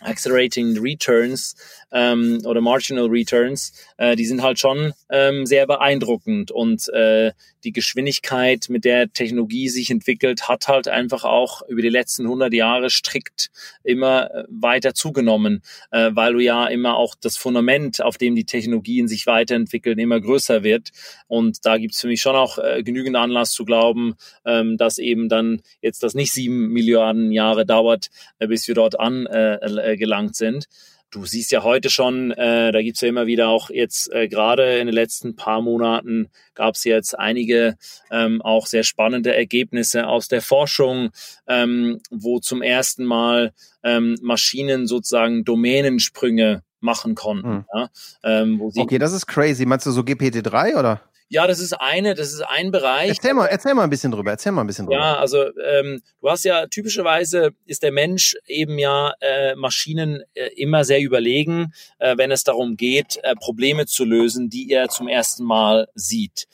Accelerating Returns ähm, oder Marginal Returns, äh, die sind halt schon ähm, sehr beeindruckend und äh, die Geschwindigkeit, mit der Technologie sich entwickelt, hat halt einfach auch über die letzten 100 Jahre strikt immer äh, weiter zugenommen, äh, weil du ja immer auch das Fundament, auf dem die Technologien sich weiterentwickeln, immer größer wird. Und da gibt es für mich schon auch äh, genügend Anlass zu glauben, ähm, dass eben dann jetzt das nicht sieben Milliarden Jahre dauert, äh, bis wir dort angelangt äh, sind du siehst ja heute schon, äh, da gibt's ja immer wieder auch jetzt äh, gerade in den letzten paar Monaten gab's jetzt einige ähm, auch sehr spannende Ergebnisse aus der Forschung, ähm, wo zum ersten Mal ähm, Maschinen sozusagen Domänensprünge machen konnten. Hm. Ja? Ähm, wo sie okay, das ist crazy. Meinst du so GPT-3 oder? Ja, das ist eine, das ist ein Bereich. Erzähl mal, erzähl mal ein bisschen drüber, erzähl mal ein bisschen drüber. Ja, also ähm, du hast ja typischerweise ist der Mensch eben ja äh, Maschinen äh, immer sehr überlegen, äh, wenn es darum geht, äh, Probleme zu lösen, die er zum ersten Mal sieht,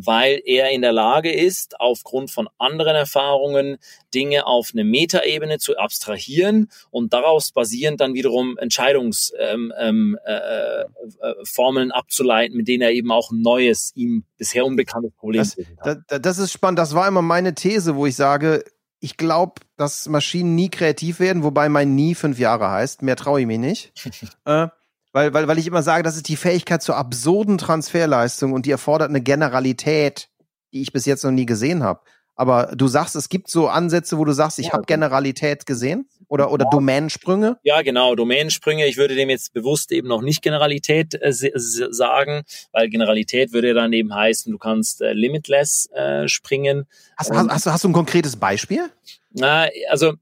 weil er in der Lage ist, aufgrund von anderen Erfahrungen Dinge auf eine Metaebene zu abstrahieren und daraus basierend dann wiederum Entscheidungsformeln ähm, ähm, äh, äh, abzuleiten, mit denen er eben auch Neues ihm bisher unbekanntes Problem das, das, das ist spannend. Das war immer meine These, wo ich sage, ich glaube, dass Maschinen nie kreativ werden, wobei mein nie fünf Jahre heißt. Mehr traue ich mir nicht. [laughs] äh, weil, weil, weil ich immer sage, das ist die Fähigkeit zur absurden Transferleistung und die erfordert eine Generalität, die ich bis jetzt noch nie gesehen habe. Aber du sagst, es gibt so Ansätze, wo du sagst, ich ja, habe Generalität gesehen oder, oder ja. Domänensprünge? Ja, genau, Domänensprünge. Ich würde dem jetzt bewusst eben noch nicht Generalität äh, sagen, weil Generalität würde dann eben heißen, du kannst äh, limitless äh, springen. Hast, hast, hast, du, hast du ein konkretes Beispiel? Na, also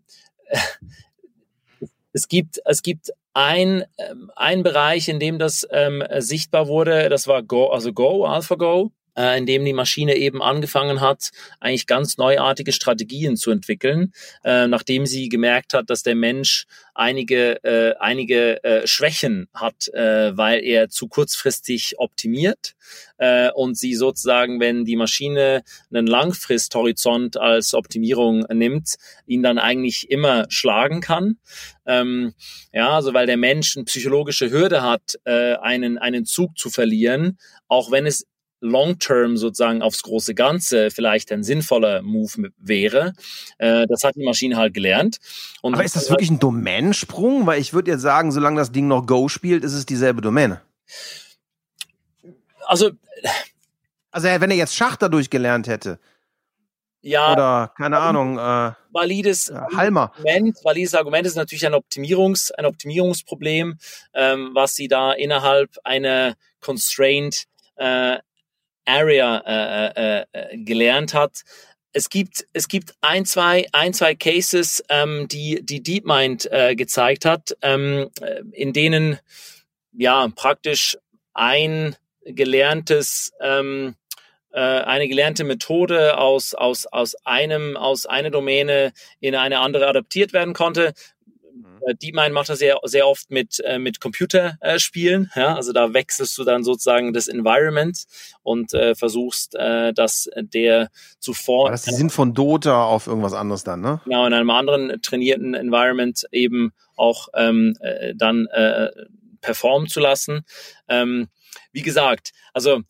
[laughs] es gibt, es gibt ein, ähm, ein Bereich, in dem das ähm, sichtbar wurde, das war Go, also Go, AlphaGo äh, in dem die Maschine eben angefangen hat, eigentlich ganz neuartige Strategien zu entwickeln, äh, nachdem sie gemerkt hat, dass der Mensch einige, äh, einige äh, Schwächen hat, äh, weil er zu kurzfristig optimiert äh, und sie sozusagen, wenn die Maschine einen Langfristhorizont als Optimierung nimmt, ihn dann eigentlich immer schlagen kann. Ähm, ja, also weil der Mensch eine psychologische Hürde hat, äh, einen, einen Zug zu verlieren, auch wenn es long-term sozusagen aufs große Ganze vielleicht ein sinnvoller Move wäre. Äh, das hat die Maschine halt gelernt. Und Aber ist das wirklich ein Domänensprung? Weil ich würde jetzt sagen, solange das Ding noch Go spielt, ist es dieselbe Domäne. Also, also wenn er jetzt Schach dadurch gelernt hätte, ja, oder keine Ahnung, äh, valides Halmer. Argument, valides Argument ist natürlich ein Optimierungs, ein Optimierungsproblem, ähm, was sie da innerhalb einer constrained äh, Area äh, äh, äh, gelernt hat. Es gibt, es gibt ein, zwei, ein, zwei Cases, ähm, die, die DeepMind äh, gezeigt hat, ähm, äh, in denen ja praktisch ein gelerntes ähm, äh, eine gelernte Methode aus, aus, aus einem, aus einer Domäne in eine andere adaptiert werden konnte. Äh, DeepMind macht das sehr, sehr oft mit, äh, mit Computerspielen. Ja? Also da wechselst du dann sozusagen das Environment und äh, versuchst, äh, dass der zuvor. Das, die sind von Dota auf irgendwas anderes dann, ne? Genau, in einem anderen trainierten Environment eben auch ähm, äh, dann äh, performen zu lassen. Ähm, wie gesagt, also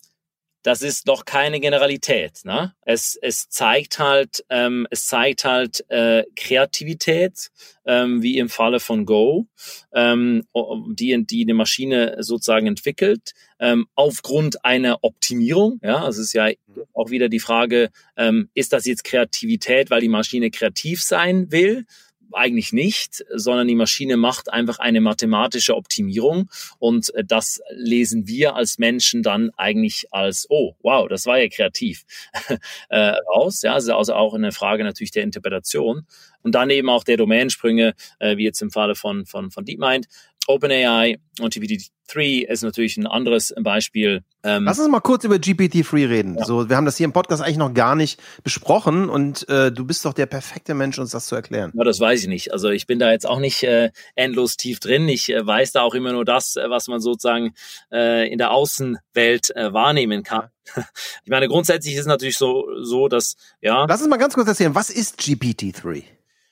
das ist doch keine Generalität. Ne? Es, es zeigt halt, ähm, es zeigt halt äh, Kreativität, ähm, wie im Falle von Go, ähm, die, die eine Maschine sozusagen entwickelt, ähm, aufgrund einer Optimierung. Ja, also es ist ja auch wieder die Frage, ähm, ist das jetzt Kreativität, weil die Maschine kreativ sein will? Eigentlich nicht, sondern die Maschine macht einfach eine mathematische Optimierung und äh, das lesen wir als Menschen dann eigentlich als, oh, wow, das war ja kreativ [laughs] äh, raus. Ja, also, also auch eine Frage natürlich der Interpretation. Und dann eben auch der Domainsprünge, äh, wie jetzt im Falle von, von, von DeepMind. OpenAI und GPT-3 ist natürlich ein anderes Beispiel. Ähm, Lass uns mal kurz über GPT-3 reden. Ja. So, wir haben das hier im Podcast eigentlich noch gar nicht besprochen und äh, du bist doch der perfekte Mensch, uns das zu erklären. Ja, das weiß ich nicht. Also ich bin da jetzt auch nicht äh, endlos tief drin. Ich äh, weiß da auch immer nur das, äh, was man sozusagen äh, in der Außenwelt äh, wahrnehmen kann. [laughs] Ich meine, grundsätzlich ist es natürlich so, so dass, ja. Lass uns mal ganz kurz erzählen, was ist GPT-3?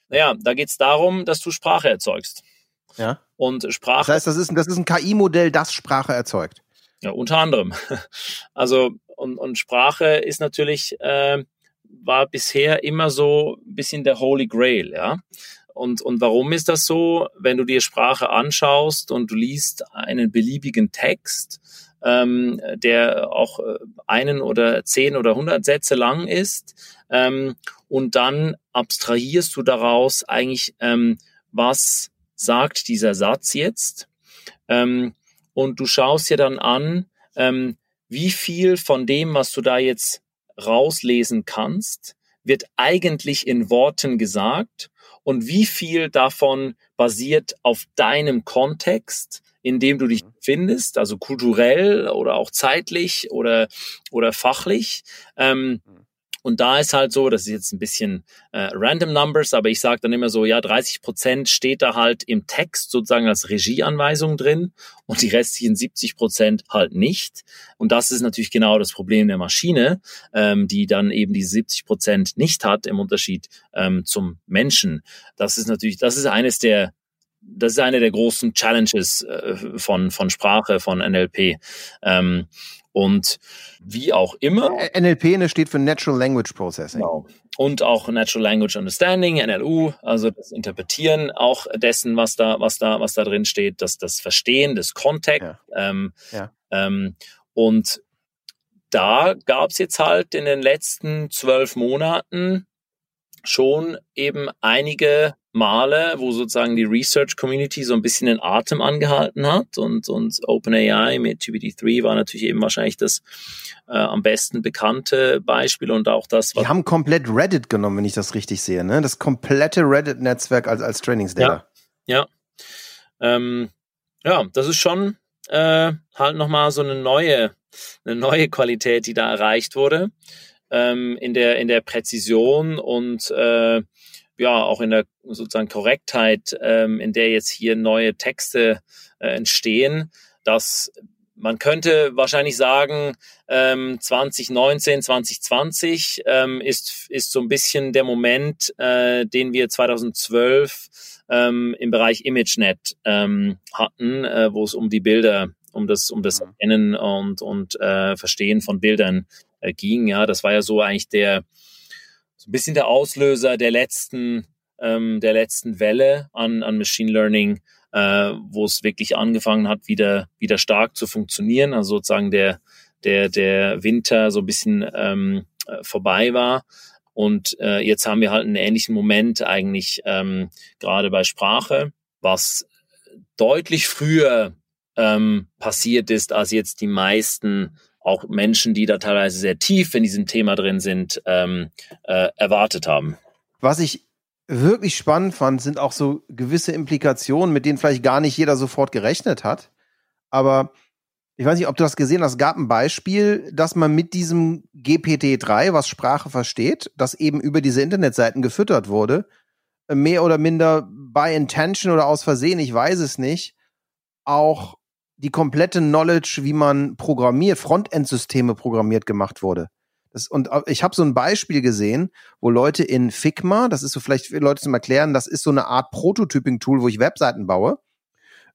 Naja, da geht es darum, dass du Sprache erzeugst. Ja. Und Sprache. Das heißt, das ist, das ist ein KI-Modell, das Sprache erzeugt. Ja, unter anderem. [laughs] Also, und, und Sprache ist natürlich, äh, war bisher immer so ein bisschen der Holy Grail, ja. Und, und warum ist das so? Wenn du dir Sprache anschaust und du liest einen beliebigen Text, ähm, der auch äh, einen oder zehn oder hundert Sätze lang ist, ähm, und dann abstrahierst du daraus eigentlich, ähm, was sagt dieser Satz jetzt? Ähm, und du schaust dir dann an, ähm, wie viel von dem, was du da jetzt rauslesen kannst, wird eigentlich in Worten gesagt und wie viel davon basiert auf deinem Kontext, in dem du dich mhm. findest, also kulturell oder auch zeitlich oder, oder fachlich. Ähm, mhm. Und da ist halt so, das ist jetzt ein bisschen äh, random Numbers, aber ich sage dann immer so, ja, 30 Prozent steht da halt im Text sozusagen als Regieanweisung drin und die restlichen 70 Prozent halt nicht. Und das ist natürlich genau das Problem der Maschine, ähm, die dann eben diese 70 Prozent nicht hat im Unterschied ähm, zum Menschen. Das ist natürlich, das ist eines der das ist eine der großen Challenges äh, von, von Sprache, von NLP. Ähm, und wie auch immer. NLP ne, steht für Natural Language Processing. Genau. Und auch Natural Language Understanding, NLU, also das Interpretieren auch dessen, was da, was da, was da drin steht, das, das Verstehen des Kontexts. Ja. Ähm, ja. ähm, und da gab es jetzt halt in den letzten zwölf Monaten schon eben einige Male, wo sozusagen die Research Community so ein bisschen den Atem angehalten hat und, und OpenAI mit GPT-3 war natürlich eben wahrscheinlich das äh, am besten bekannte Beispiel und auch das, was. Die haben komplett Reddit genommen, wenn ich das richtig sehe, ne? Das komplette Reddit-Netzwerk als, als Trainingsdata. Ja. Ja. Ähm, ja, das ist schon äh, halt nochmal so eine neue, eine neue Qualität, die da erreicht wurde ähm, in der in der Präzision und äh, ja auch in der sozusagen Korrektheit, ähm, in der jetzt hier neue Texte äh, entstehen, dass man könnte wahrscheinlich sagen, ähm, 2019, 2020 ähm, ist, ist so ein bisschen der Moment, äh, den wir 2012 ähm, im Bereich ImageNet ähm, hatten, äh, wo es um die Bilder, um das, um das mhm. Erkennen und, und äh, Verstehen von Bildern äh, ging. Ja, das war ja so eigentlich der so ein bisschen der Auslöser der letzten ähm, der letzten Welle an an Machine Learning, äh, wo es wirklich angefangen hat, wieder wieder stark zu funktionieren. Also sozusagen der der der Winter so ein bisschen ähm, äh, vorbei war. Und äh, jetzt haben wir halt einen ähnlichen Moment eigentlich ähm, gerade bei Sprache, was deutlich früher ähm, passiert ist, als jetzt die meisten auch Menschen, die da teilweise sehr tief in diesem Thema drin sind, ähm, äh, erwartet haben. Was ich wirklich spannend fand, sind auch so gewisse Implikationen, mit denen vielleicht gar nicht jeder sofort gerechnet hat. Aber ich weiß nicht, ob du das gesehen hast. Es gab ein Beispiel, dass man mit diesem GPT-3, was Sprache versteht, das eben über diese Internetseiten gefüttert wurde, mehr oder minder by intention oder aus Versehen, ich weiß es nicht, auch die komplette Knowledge, wie man programmiert, Frontend-Systeme programmiert gemacht wurde. Das, und ich habe so ein Beispiel gesehen, wo Leute in Figma, das ist so vielleicht für Leute zum Erklären, das ist so eine Art Prototyping-Tool, wo ich Webseiten baue,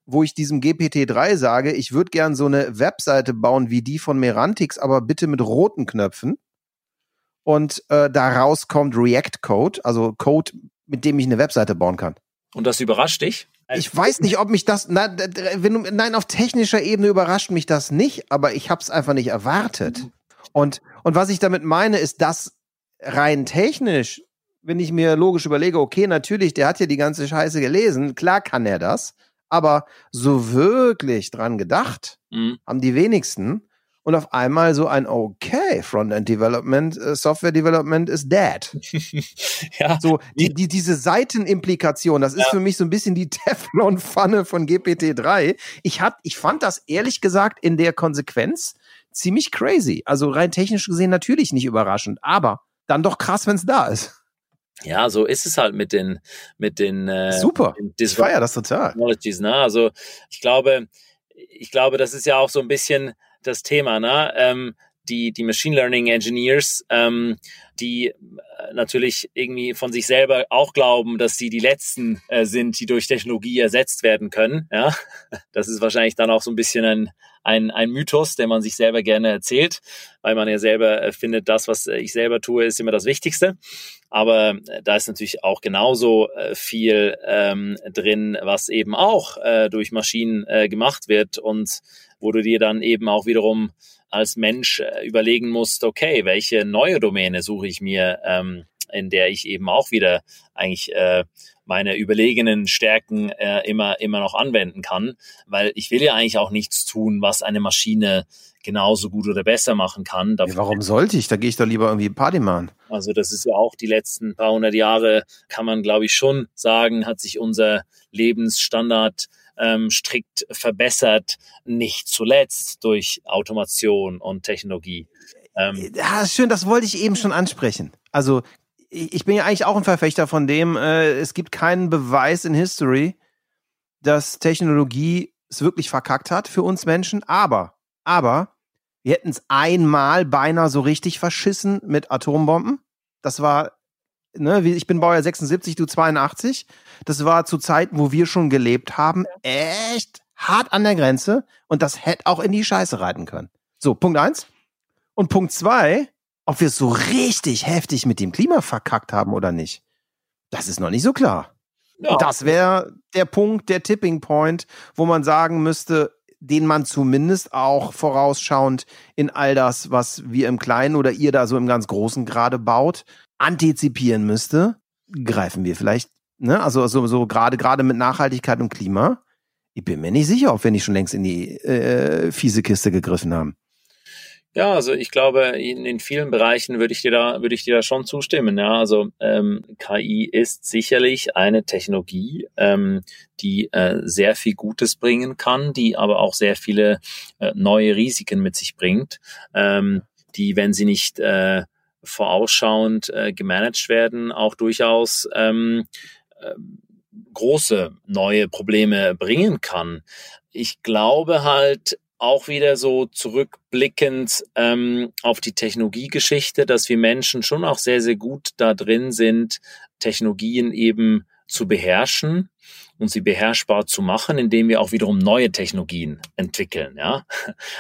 wo ich diesem GPT-3 sage, ich würde gern so eine Webseite bauen wie die von Merantix, aber bitte mit roten Knöpfen. Und äh, daraus kommt React-Code, also Code, mit dem ich eine Webseite bauen kann. Und das überrascht dich? Ich weiß nicht, ob mich das, na, wenn du, nein, auf technischer Ebene überrascht mich das nicht, aber ich habe es einfach nicht erwartet. Und, und was ich damit meine, ist, dass rein technisch, wenn ich mir logisch überlege, okay, natürlich, der hat ja die ganze Scheiße gelesen, klar kann er das, aber so wirklich dran gedacht Mhm. haben die wenigsten. Und auf einmal so ein, okay, Frontend Development, äh, Software Development is dead. [laughs] ja, So, die, die, diese Seitenimplikation, das ist Ja. für mich so ein bisschen die [laughs] Teflon-Pfanne von GPT-3. Ich, hat, ich fand das ehrlich gesagt in der Konsequenz ziemlich crazy. Also rein technisch gesehen natürlich nicht überraschend, aber dann doch krass, wenn es da ist. ja, so ist es halt mit den, mit den, äh, Super. den Ich feiere das total. Technologies, ne? Also ich glaube, ich glaube, das ist ja auch so ein bisschen das Thema, ne? Ähm, die, die Machine Learning Engineers, ähm, die äh, natürlich irgendwie von sich selber auch glauben, dass sie die Letzten äh, sind, die durch Technologie ersetzt werden können. Ja, [laughs] das ist wahrscheinlich dann auch so ein bisschen ein, ein, ein Mythos, den man sich selber gerne erzählt, weil man ja selber äh, findet, das, was äh, ich selber tue, ist immer das Wichtigste. Aber äh, da ist natürlich auch genauso äh, viel ähm, drin, was eben auch äh, durch Maschinen äh, gemacht wird und wo du dir dann eben auch wiederum als Mensch äh, überlegen musst, okay, welche neue Domäne suche ich mir, ähm, in der ich eben auch wieder eigentlich äh, meine überlegenen Stärken äh, immer immer noch anwenden kann, weil ich will ja eigentlich auch nichts tun, was eine Maschine genauso gut oder besser machen kann. Ja, warum sollte ich? Da gehe ich doch lieber irgendwie Party machen. Also das ist ja auch die letzten paar hundert Jahre, kann man glaube ich schon sagen, hat sich unser Lebensstandard ähm, strikt verbessert, nicht zuletzt durch Automation und Technologie. Ähm, Ja, schön, das wollte ich eben schon ansprechen. Also, ich bin ja eigentlich auch ein Verfechter von dem, äh, es gibt keinen Beweis in History, dass Technologie es wirklich verkackt hat für uns Menschen, aber, aber, wir hätten es einmal beinahe so richtig verschissen mit Atombomben. Das war, ne, ich bin Baujahr 76, du 82. Das war zu Zeiten, wo wir schon gelebt haben, echt hart an der Grenze und das hätte auch in die Scheiße reiten können. So, Punkt eins. Und Punkt zwei, ob wir es so richtig heftig mit dem Klima verkackt haben oder nicht, das ist noch nicht so klar. ja, Das wäre der Punkt, der Tipping Point, wo man sagen müsste, den man zumindest auch vorausschauend in all das, was wir im Kleinen oder ihr da so im ganz Großen gerade baut, antizipieren müsste. Greifen wir vielleicht, ne? Also so, so gerade gerade mit Nachhaltigkeit und Klima. Ich bin mir nicht sicher, ob wir nicht schon längst in die äh, fiese Kiste gegriffen haben. Ja, also ich glaube, in, in vielen Bereichen würde ich dir da, würde ich dir da schon zustimmen. Ja, also ähm, KI ist sicherlich eine Technologie, ähm, die äh, sehr viel Gutes bringen kann, die aber auch sehr viele äh, neue Risiken mit sich bringt, ähm, die, wenn sie nicht äh, vorausschauend äh, gemanagt werden, auch durchaus ähm, äh, große neue Probleme bringen kann. Ich glaube halt, auch wieder so zurückblickend ähm, auf die Technologiegeschichte, dass wir Menschen schon auch sehr, sehr gut da drin sind, Technologien eben zu beherrschen und sie beherrschbar zu machen, indem wir auch wiederum neue Technologien entwickeln. Ja,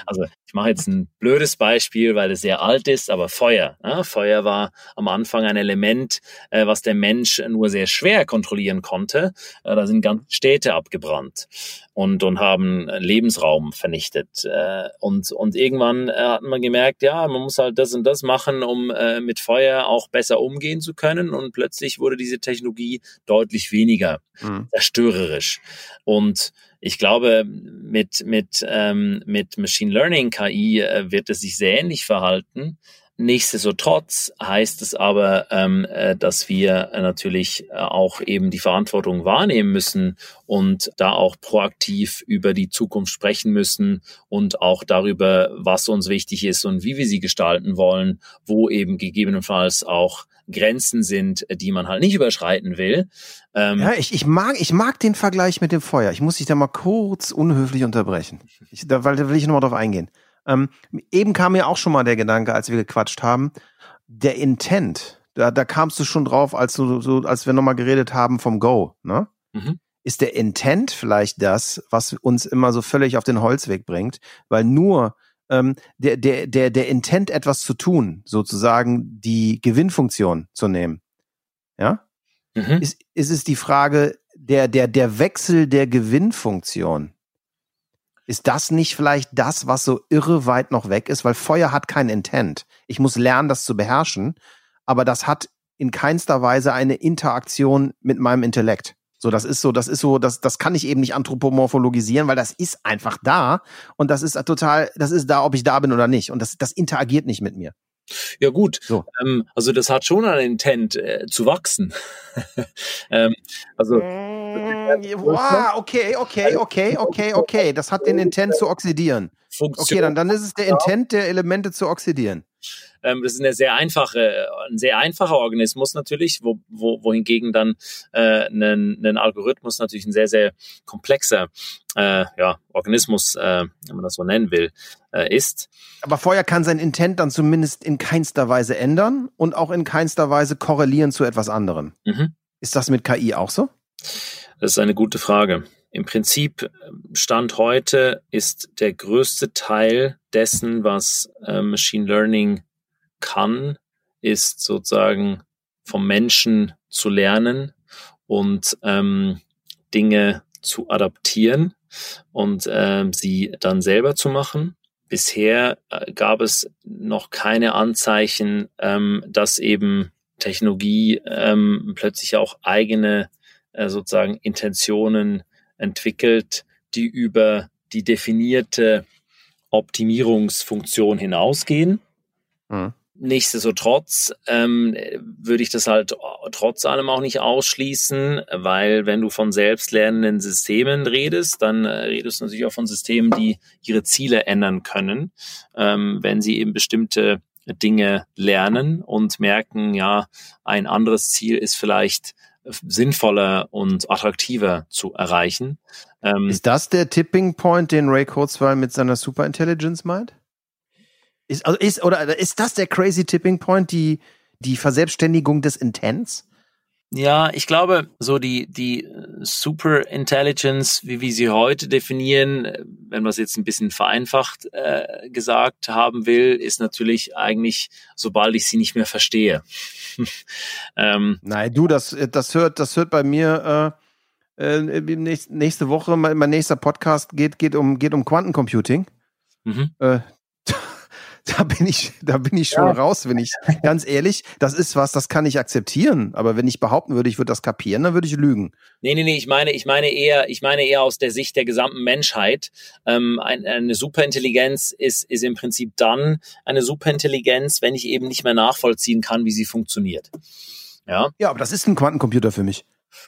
also ich mache jetzt ein blödes Beispiel, weil es sehr alt ist, aber Feuer. Ja? Feuer war am Anfang ein Element, äh, was der Mensch nur sehr schwer kontrollieren konnte. Äh, da sind ganze Städte abgebrannt und und haben Lebensraum vernichtet. Äh, und und irgendwann äh, hat man gemerkt, ja, man muss halt das und das machen, um äh, mit Feuer auch besser umgehen zu können. Und plötzlich wurde diese Technologie deutlich weniger Mhm. zerstörerisch. Und ich glaube, mit, mit, ähm, mit Machine Learning KI äh, wird es sich sehr ähnlich verhalten. Nichtsdestotrotz heißt es aber, ähm, äh, dass wir natürlich äh, auch eben die Verantwortung wahrnehmen müssen und da auch proaktiv über die Zukunft sprechen müssen und auch darüber, was uns wichtig ist und wie wir sie gestalten wollen, wo eben gegebenenfalls auch Grenzen sind, die man halt nicht überschreiten will. Ähm, Ja, ich, ich, mag, ich mag den Vergleich mit dem Feuer. Ich muss dich da mal kurz unhöflich unterbrechen. Ich, da, weil da will ich nochmal drauf eingehen. Ähm, eben kam mir auch schon mal der Gedanke, als wir gequatscht haben, der Intent. Da, da kamst du schon drauf, als du so, als wir nochmal geredet haben vom Go. Ne? Mhm. ist der Intent vielleicht das, was uns immer so völlig auf den Holzweg bringt, weil nur ähm, der, der, der, der Intent, etwas zu tun, sozusagen die Gewinnfunktion zu nehmen, ja, mhm. ist, ist es die Frage der, der, der Wechsel der Gewinnfunktion. Ist das nicht vielleicht das, was so irre weit noch weg ist? Weil Feuer hat kein Intent. Ich muss lernen, das zu beherrschen, aber das hat in keinster Weise eine Interaktion mit meinem Intellekt. So, das ist so, das ist so, das, das kann ich eben nicht anthropomorphologisieren, weil das ist einfach da und das ist total, das ist da, ob ich da bin oder nicht und das, das interagiert nicht mit mir. Ja gut, so. ähm, also das hat schon einen Intent äh, zu wachsen. [laughs] ähm, also wow, okay, okay, okay, okay, okay, das hat den Intent zu oxidieren. Funktion. Okay, dann, dann ist es der Intent der Elemente zu oxidieren. Ähm, das ist eine sehr einfache, ein sehr einfacher Organismus natürlich, wo, wo, wohingegen dann äh, ein, ein Algorithmus natürlich ein sehr, sehr komplexer äh, ja, Organismus, äh, wenn man das so nennen will, äh, ist. Aber Feuer kann sein Intent dann zumindest in keinster Weise ändern und auch in keinster Weise korrelieren zu etwas anderem. Mhm. Ist das mit KI auch so? Das ist eine gute Frage. Im Prinzip Stand heute ist der größte Teil dessen, was äh, Machine Learning kann, ist sozusagen vom Menschen zu lernen und ähm, Dinge zu adaptieren und ähm, sie dann selber zu machen. Bisher äh, gab es noch keine Anzeichen, ähm, dass eben Technologie ähm, plötzlich auch eigene äh, sozusagen Intentionen entwickelt, die über die definierte Optimierungsfunktion hinausgehen. Mhm. Nichtsdestotrotz ähm, würde ich das halt trotz allem auch nicht ausschließen, weil wenn du von selbstlernenden Systemen redest, dann äh, redest du natürlich auch von Systemen, die ihre Ziele ändern können, ähm, wenn sie eben bestimmte Dinge lernen und merken, ja, ein anderes Ziel ist vielleicht sinnvoller und attraktiver zu erreichen. Ähm, ist das der Tipping Point, den Ray Kurzweil mit seiner Superintelligence meint? Ist, also ist, oder ist das der crazy tipping point, die, die Verselbstständigung des Intents? Ja, ich glaube, so die, die Super Intelligence, wie wir sie heute definieren, wenn man es jetzt ein bisschen vereinfacht äh, gesagt haben will, ist natürlich eigentlich, sobald ich sie nicht mehr verstehe. [laughs] ähm, Nein, du, das, das hört, das hört bei mir äh, äh, nächste Woche, mein, mein nächster Podcast geht, geht um, geht um Quantencomputing. Mhm. Äh, [laughs] da bin ich, da bin ich schon ja. raus, wenn ich, ganz ehrlich, das ist was, das kann ich akzeptieren. Aber wenn ich behaupten würde, ich würde das kapieren, dann würde ich lügen. Nee, nee, nee, ich meine, ich meine eher, ich meine eher aus der Sicht der gesamten Menschheit. Ähm, ein, eine Superintelligenz ist, ist im Prinzip dann eine Superintelligenz, wenn ich eben nicht mehr nachvollziehen kann, wie sie funktioniert. Ja. Ja, aber das ist ein Quantencomputer für mich.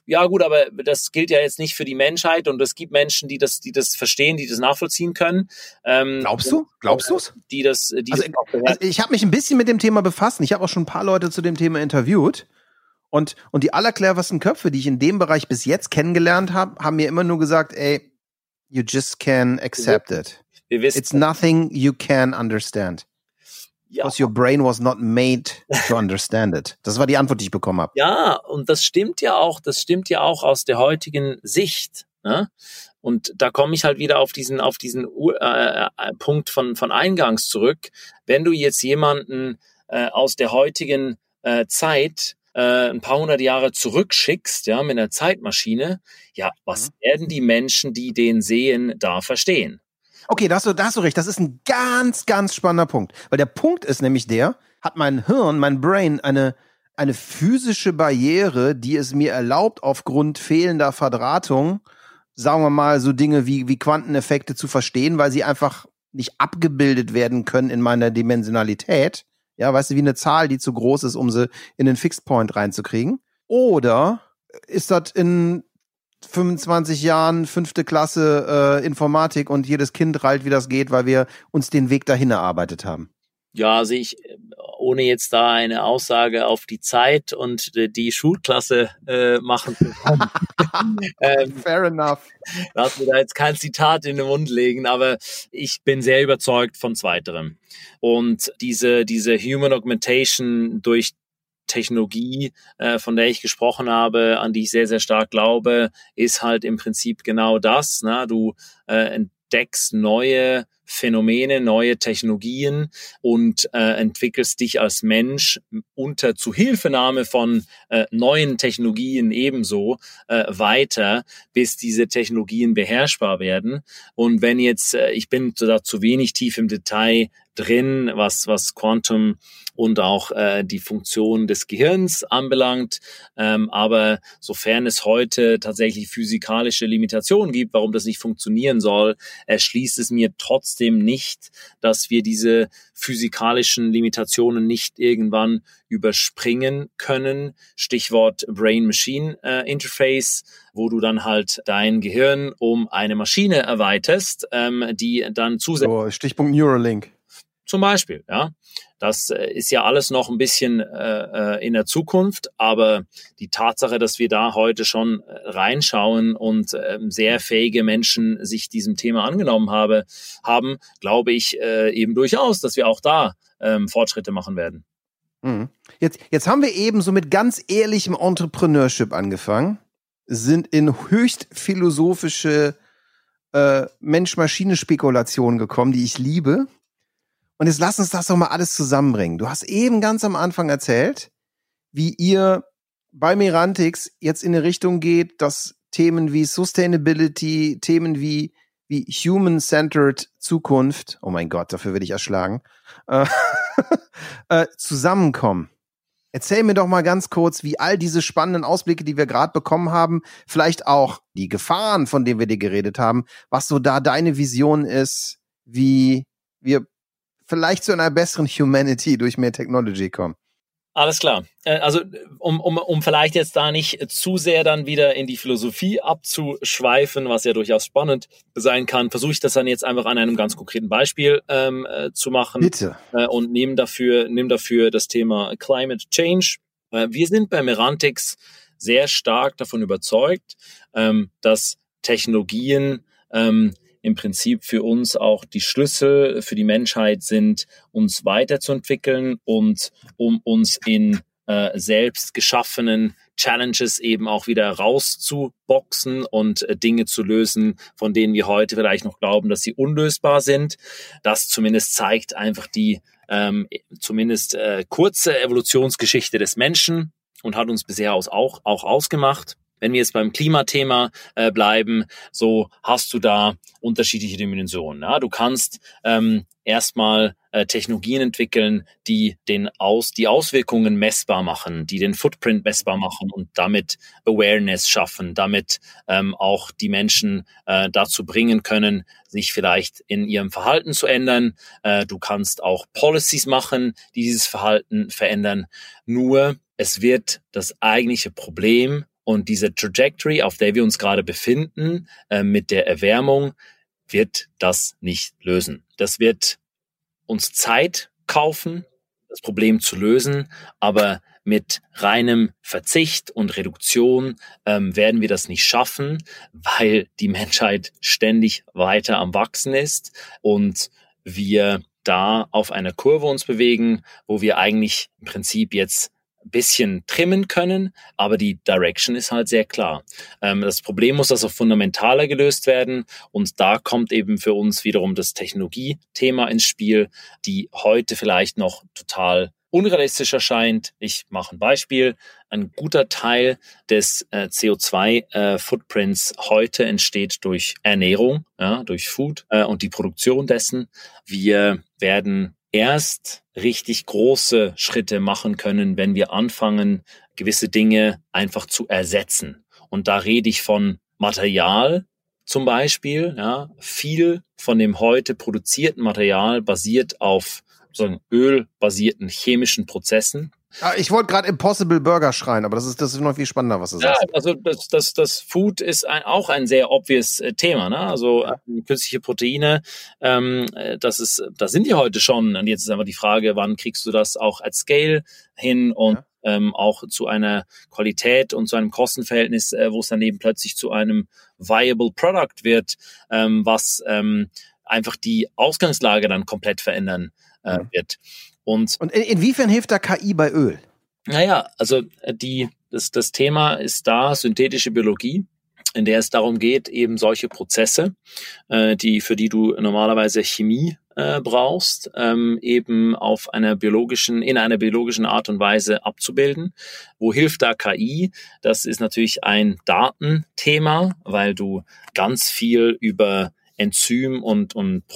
Ja, gut, aber das gilt ja jetzt nicht für die Menschheit und es gibt Menschen, die das, die das verstehen, die das nachvollziehen können. Ähm, Glaubst du? Glaubst du es? Die das, die also, das also ich habe mich ein bisschen mit dem Thema befasst. Ich habe auch schon ein paar Leute zu dem Thema interviewt. Und, und die allercleversten Köpfe, die ich in dem Bereich bis jetzt kennengelernt habe, haben mir immer nur gesagt, ey, you just can accept it. It's nothing you can understand. Ja. Because your brain was not made to understand it. Das war die Antwort, die ich bekommen habe. Ja, und das stimmt ja auch, das stimmt ja auch aus der heutigen Sicht. Ne? Und da komme ich halt wieder auf diesen, auf diesen äh, äh, Punkt von, von Eingangs zurück. Wenn du jetzt jemanden äh, aus der heutigen äh, Zeit äh, ein paar hundert Jahre zurückschickst, ja, mit einer Zeitmaschine, ja, was mhm. werden die Menschen, die den sehen, da verstehen? Okay, da hast, du, da hast du recht. Das ist ein ganz, ganz spannender Punkt. Weil der Punkt ist nämlich der, hat mein Hirn, mein Brain eine, eine physische Barriere, die es mir erlaubt, aufgrund fehlender Verdrahtung, sagen wir mal, so Dinge wie, wie Quanteneffekte zu verstehen, weil sie einfach nicht abgebildet werden können in meiner Dimensionalität. Ja, weißt du, wie eine Zahl, die zu groß ist, um sie in den Fixed Point reinzukriegen. Oder ist das in 25 Jahren, fünfte Klasse äh, Informatik und jedes Kind rallt, wie das geht, weil wir uns den Weg dahin erarbeitet haben. Ja, sehe ich, ohne jetzt da eine Aussage auf die Zeit und die Schulklasse äh, machen zu [laughs] ähm, Fair enough. Lass mir da jetzt kein Zitat in den Mund legen, aber ich bin sehr überzeugt von zweiterem. Und diese, diese Human Augmentation durch Technologie, äh, von der ich gesprochen habe, an die ich sehr, sehr stark glaube, ist halt im Prinzip genau das. Ne? Du äh, entdeckst neue Phänomene, neue Technologien und äh, entwickelst dich als Mensch unter Zuhilfenahme von äh, neuen Technologien ebenso äh, weiter, bis diese Technologien beherrschbar werden. Und wenn jetzt, äh, ich bin da zu wenig tief im Detail drin, was, was Quantum und auch äh, die Funktion des Gehirns anbelangt. Ähm, aber sofern es heute tatsächlich physikalische Limitationen gibt, warum das nicht funktionieren soll, erschließt es mir trotzdem nicht, dass wir diese physikalischen Limitationen nicht irgendwann überspringen können. Stichwort Brain-Machine-Interface, äh, wo du dann halt dein Gehirn um eine Maschine erweiterst, ähm, die dann zusätzlich. Oh, Stichpunkt Neuralink. Zum Beispiel, ja. Das äh, ist ja alles noch ein bisschen äh, äh, in der Zukunft, aber die Tatsache, dass wir da heute schon reinschauen und äh, sehr fähige Menschen sich diesem Thema angenommen habe, haben, glaube ich äh, eben durchaus, dass wir auch da ähm, Fortschritte machen werden. Mhm. Jetzt, jetzt haben wir eben so mit ganz ehrlichem Entrepreneurship angefangen, sind in höchst philosophische äh, Mensch-Maschine-Spekulationen gekommen, die ich liebe. Und jetzt lass uns das doch mal alles zusammenbringen. Du hast eben ganz am Anfang erzählt, wie ihr bei Merantix jetzt in eine Richtung geht, dass Themen wie Sustainability, Themen wie, wie Human-Centered Zukunft, oh mein Gott, dafür werde ich erschlagen, äh, [laughs] äh, zusammenkommen. Erzähl mir doch mal ganz kurz, wie all diese spannenden Ausblicke, die wir gerade bekommen haben, vielleicht auch die Gefahren, von denen wir dir geredet haben, was so da deine Vision ist, wie wir vielleicht zu einer besseren Humanity durch mehr Technology kommen. Alles klar. Äh, also um, um, um vielleicht jetzt da nicht zu sehr dann wieder in die Philosophie abzuschweifen, was ja durchaus spannend sein kann, versuche ich das dann jetzt einfach an einem ganz konkreten Beispiel ähm, äh, zu machen. Bitte. Äh, und nehme dafür, nehm dafür das Thema Climate Change. Äh, wir sind bei Merantix sehr stark davon überzeugt, ähm, dass Technologien ähm, im Prinzip für uns auch die Schlüssel für die Menschheit sind, uns weiterzuentwickeln und um uns in äh, selbst geschaffenen Challenges eben auch wieder rauszuboxen und äh, Dinge zu lösen, von denen wir heute vielleicht noch glauben, dass sie unlösbar sind. Das zumindest zeigt einfach die ähm, zumindest äh, kurze Evolutionsgeschichte des Menschen und hat uns bisher auch, auch ausgemacht. Wenn wir jetzt beim Klimathema äh, bleiben, so hast du da unterschiedliche Dimensionen. Ja? Du kannst ähm, erstmal äh, Technologien entwickeln, die den aus, die Auswirkungen messbar machen, die den Footprint messbar machen und damit Awareness schaffen, damit ähm, auch die Menschen äh, dazu bringen können, sich vielleicht in ihrem Verhalten zu ändern. Äh, du kannst auch Policies machen, die dieses Verhalten verändern. Nur es wird das eigentliche Problem und diese Trajectory, auf der wir uns gerade befinden, äh, mit der Erwärmung, wird das nicht lösen. Das wird uns Zeit kaufen, das Problem zu lösen, aber mit reinem Verzicht und Reduktion ähm, werden wir das nicht schaffen, weil die Menschheit ständig weiter am Wachsen ist und wir da auf einer Kurve uns bewegen, wo wir eigentlich im Prinzip jetzt bisschen trimmen können, aber die Direction ist halt sehr klar. Ähm, das Problem muss also fundamentaler gelöst werden und da kommt eben für uns wiederum das Technologiethema ins Spiel, die heute vielleicht noch total unrealistisch erscheint. Ich mache ein Beispiel. Ein guter Teil des äh, CO2-Footprints äh, heute entsteht durch Ernährung, ja, durch Food äh, und die Produktion dessen. Wir werden erst richtig große Schritte machen können, wenn wir anfangen, gewisse Dinge einfach zu ersetzen. Und da rede ich von Material zum Beispiel. Ja, viel von dem heute produzierten Material basiert auf so ölbasierten chemischen Prozessen. Ah, ich wollte gerade Impossible Burger schreien, aber das ist, das ist noch viel spannender, was du ja, sagst. Also das, das, das Food ist ein, auch ein sehr obvious äh, Thema. Ne? Also äh, künstliche Proteine, ähm, äh, das ist, da sind die heute schon. Und jetzt ist einfach die Frage, wann kriegst du das auch als Scale hin und ja. ähm, auch zu einer Qualität und zu einem Kostenverhältnis, äh, wo es dann eben plötzlich zu einem viable Product wird, ähm, was ähm, einfach die Ausgangslage dann komplett verändern äh, wird. Und, und in, inwiefern hilft da KI bei Öl? Naja, also äh, die, das, das Thema ist da synthetische Biologie in der es darum geht, eben solche Prozesse, äh, die für die du normalerweise Chemie äh, brauchst, ähm, eben auf einer biologischen, in einer biologischen Art und Weise abzubilden. Wo hilft da KI? Das ist natürlich ein Datenthema, weil du ganz viel über Enzym- und, und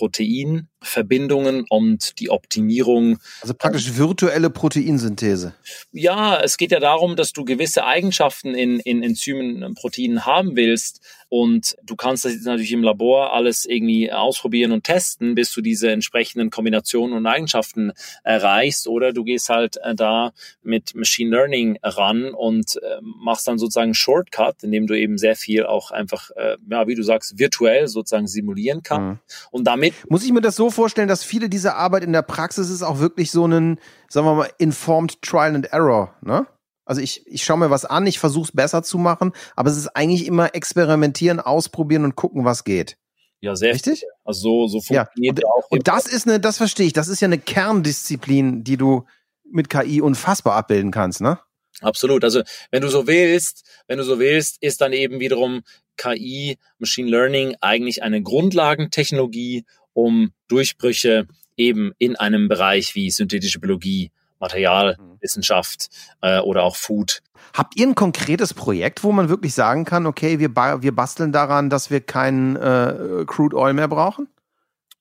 Proteinverbindungen und die Optimierung. Also praktisch virtuelle Proteinsynthese. Ja, es geht ja darum, dass du gewisse Eigenschaften in, in Enzymen und Proteinen haben willst, und du kannst das jetzt natürlich im Labor alles irgendwie ausprobieren und testen, bis du diese entsprechenden Kombinationen und Eigenschaften erreichst. Oder du gehst halt äh, da mit Machine Learning ran und äh, machst dann sozusagen Shortcut, indem du eben sehr viel auch einfach, äh, ja, wie du sagst, virtuell sozusagen simulieren kannst. Mhm. Und damit. Muss ich mir das so vorstellen, dass viele dieser Arbeit in der Praxis ist auch wirklich so ein, sagen wir mal, informed Trial and Error, ne? Also ich, ich schaue mir was an, ich versuche es besser zu machen, aber es ist eigentlich immer experimentieren, ausprobieren und gucken, was geht. Ja, sehr richtig. Viel. Also so, so funktioniert ja. und, auch. Und das ist eine, das verstehe ich, das ist ja eine Kerndisziplin, die du mit KI unfassbar abbilden kannst, ne? Absolut. Also wenn du so willst, wenn du so willst, ist dann eben wiederum KI, Machine Learning eigentlich eine Grundlagentechnologie, um Durchbrüche eben in einem Bereich wie synthetische Biologie Materialwissenschaft äh, oder auch Food. Habt ihr ein konkretes Projekt, wo man wirklich sagen kann, okay, wir, ba wir basteln daran, dass wir keinen äh, Crude Oil mehr brauchen?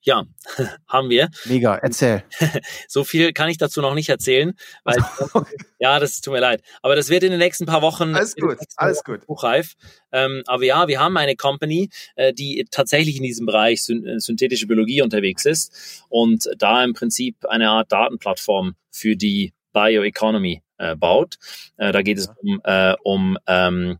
Ja, [laughs] haben wir. Mega, erzähl. [laughs] so viel kann ich dazu noch nicht erzählen, weil [laughs] ja, das tut mir leid. Aber das wird in den nächsten paar Wochen alles gut, alles gut. hochreif. Ähm, aber ja, wir haben eine Company, äh, die tatsächlich in diesem Bereich äh, synthetische Biologie unterwegs ist und da im Prinzip eine Art Datenplattform für die Bioeconomy äh, baut. Äh, da geht es um, äh, um ähm,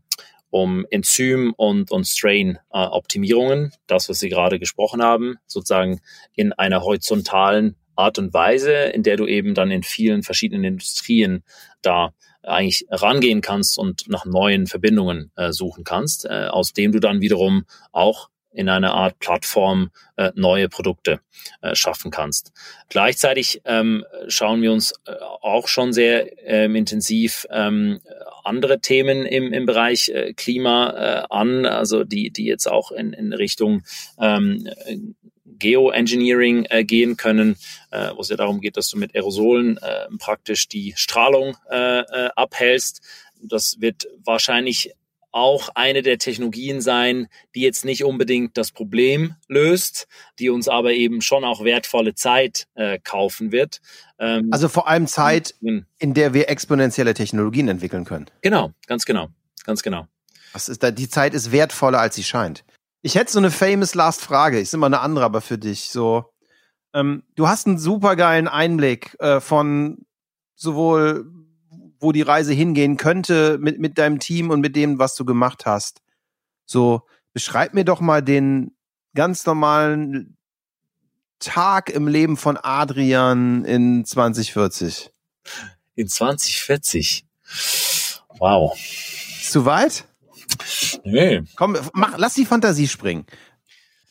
um Enzym- und, und Strain-Optimierungen, das, was Sie gerade gesprochen haben, sozusagen in einer horizontalen Art und Weise, in der du eben dann in vielen verschiedenen Industrien da eigentlich rangehen kannst und nach neuen Verbindungen äh, suchen kannst, äh, aus dem du dann wiederum auch in einer Art Plattform äh, neue Produkte äh, schaffen kannst. Gleichzeitig ähm, schauen wir uns äh, auch schon sehr ähm, intensiv ähm, andere Themen im, im Bereich äh, Klima äh, an, also die, die jetzt auch in, in Richtung ähm, Geoengineering äh, gehen können, äh, wo es ja darum geht, dass du mit Aerosolen äh, praktisch die Strahlung äh, äh, abhältst. Das wird wahrscheinlich auch eine der Technologien sein, die jetzt nicht unbedingt das Problem löst, die uns aber eben schon auch wertvolle Zeit äh, kaufen wird. Ähm, also vor allem Zeit, in der wir exponentielle Technologien entwickeln können. Genau, ganz genau, ganz genau. Das ist da, die Zeit ist wertvoller, als sie scheint. Ich hätte so eine famous Last Frage. Ist immer eine andere, aber für dich so. Ähm, du hast einen supergeilen Einblick äh, von sowohl wo die Reise hingehen könnte mit, mit deinem Team und mit dem, was du gemacht hast. So, beschreib mir doch mal den ganz normalen Tag im Leben von Adrian in 2040. In 2040? Wow. Zu weit? Nee. Komm, mach, lass die Fantasie springen.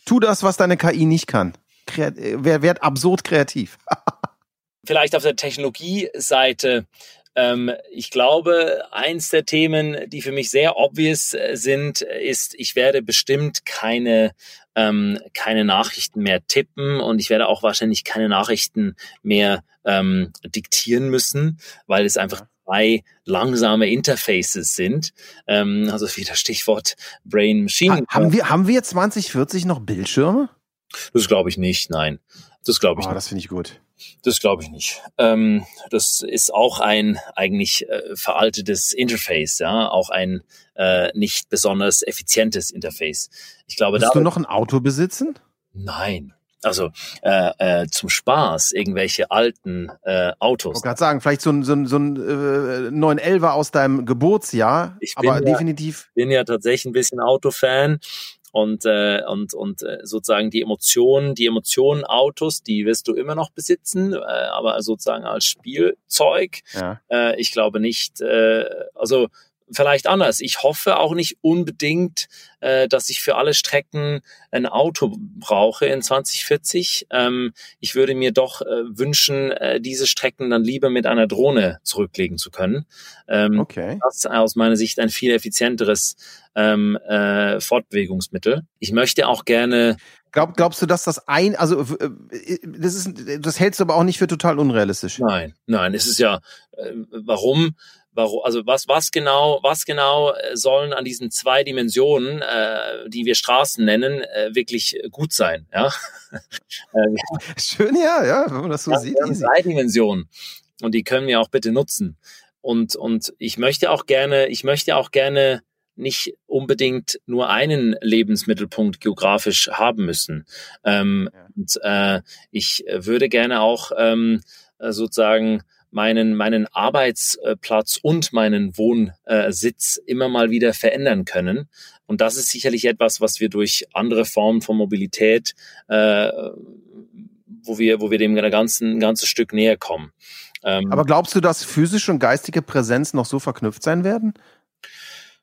Tu das, was deine KI nicht kann. Kreat werd, werd absurd kreativ. [laughs] Vielleicht auf der Technologieseite ähm, ich glaube, eins der Themen, die für mich sehr obvious äh, sind, ist, ich werde bestimmt keine ähm, keine Nachrichten mehr tippen und ich werde auch wahrscheinlich keine Nachrichten mehr ähm, diktieren müssen, weil es einfach zwei langsame Interfaces sind. Ähm, also wieder Stichwort Brain Machine. Ha haben wir haben wir 2040 noch Bildschirme? Das glaube ich nicht. Nein, das glaube ich. Oh, nicht. Das finde ich gut. Das glaube ich nicht. Ähm, das ist auch ein eigentlich äh, veraltetes Interface, ja, auch ein äh, nicht besonders effizientes Interface. Ich glaube, Willst du noch ein Auto besitzen? Nein. Also äh, äh, zum Spaß irgendwelche alten äh, Autos. Ich wollte gerade sagen, vielleicht so ein, so ein, so ein äh, 911er aus deinem Geburtsjahr, ich bin aber ja, definitiv. bin ja tatsächlich ein bisschen Autofan und äh, und und äh, sozusagen die Emotionen, die Emotionen Autos, die wirst du immer noch besitzen, äh, aber sozusagen als Spielzeug. Ja. Äh, ich glaube nicht. Äh, also vielleicht anders. Ich hoffe auch nicht unbedingt, äh, dass ich für alle Strecken ein Auto brauche in 2040. Ähm, ich würde mir doch äh, wünschen, äh, diese Strecken dann lieber mit einer Drohne zurücklegen zu können. Ähm, Okay. Das ist aus meiner Sicht ein viel effizienteres ähm, äh, Fortbewegungsmittel. Ich möchte auch gerne Glaub, glaubst du, dass das ein, also äh, das ist, das hältst du aber auch nicht für total unrealistisch. Nein, nein, es ist ja, äh, warum, warum, also was, was genau, was genau äh, sollen an diesen zwei Dimensionen, äh, die wir Straßen nennen, äh, wirklich gut sein, ja? [laughs] äh, Schön, ja, ja, wenn man das so ja, sieht. drei Dimensionen und die können wir auch bitte nutzen. Und, und ich möchte auch gerne, ich möchte auch gerne nicht unbedingt nur einen Lebensmittelpunkt geografisch haben müssen. Ähm, Ja. Und äh, ich würde gerne auch ähm, äh, sozusagen meinen, meinen Arbeitsplatz und meinen Wohnsitz immer mal wieder verändern können. Und das ist sicherlich etwas, was wir durch andere Formen von Mobilität, äh, wo wir, wo wir dem ganzen, ein ganzes Stück näher kommen. Ähm, Aber glaubst du, dass physische und geistige Präsenz noch so verknüpft sein werden?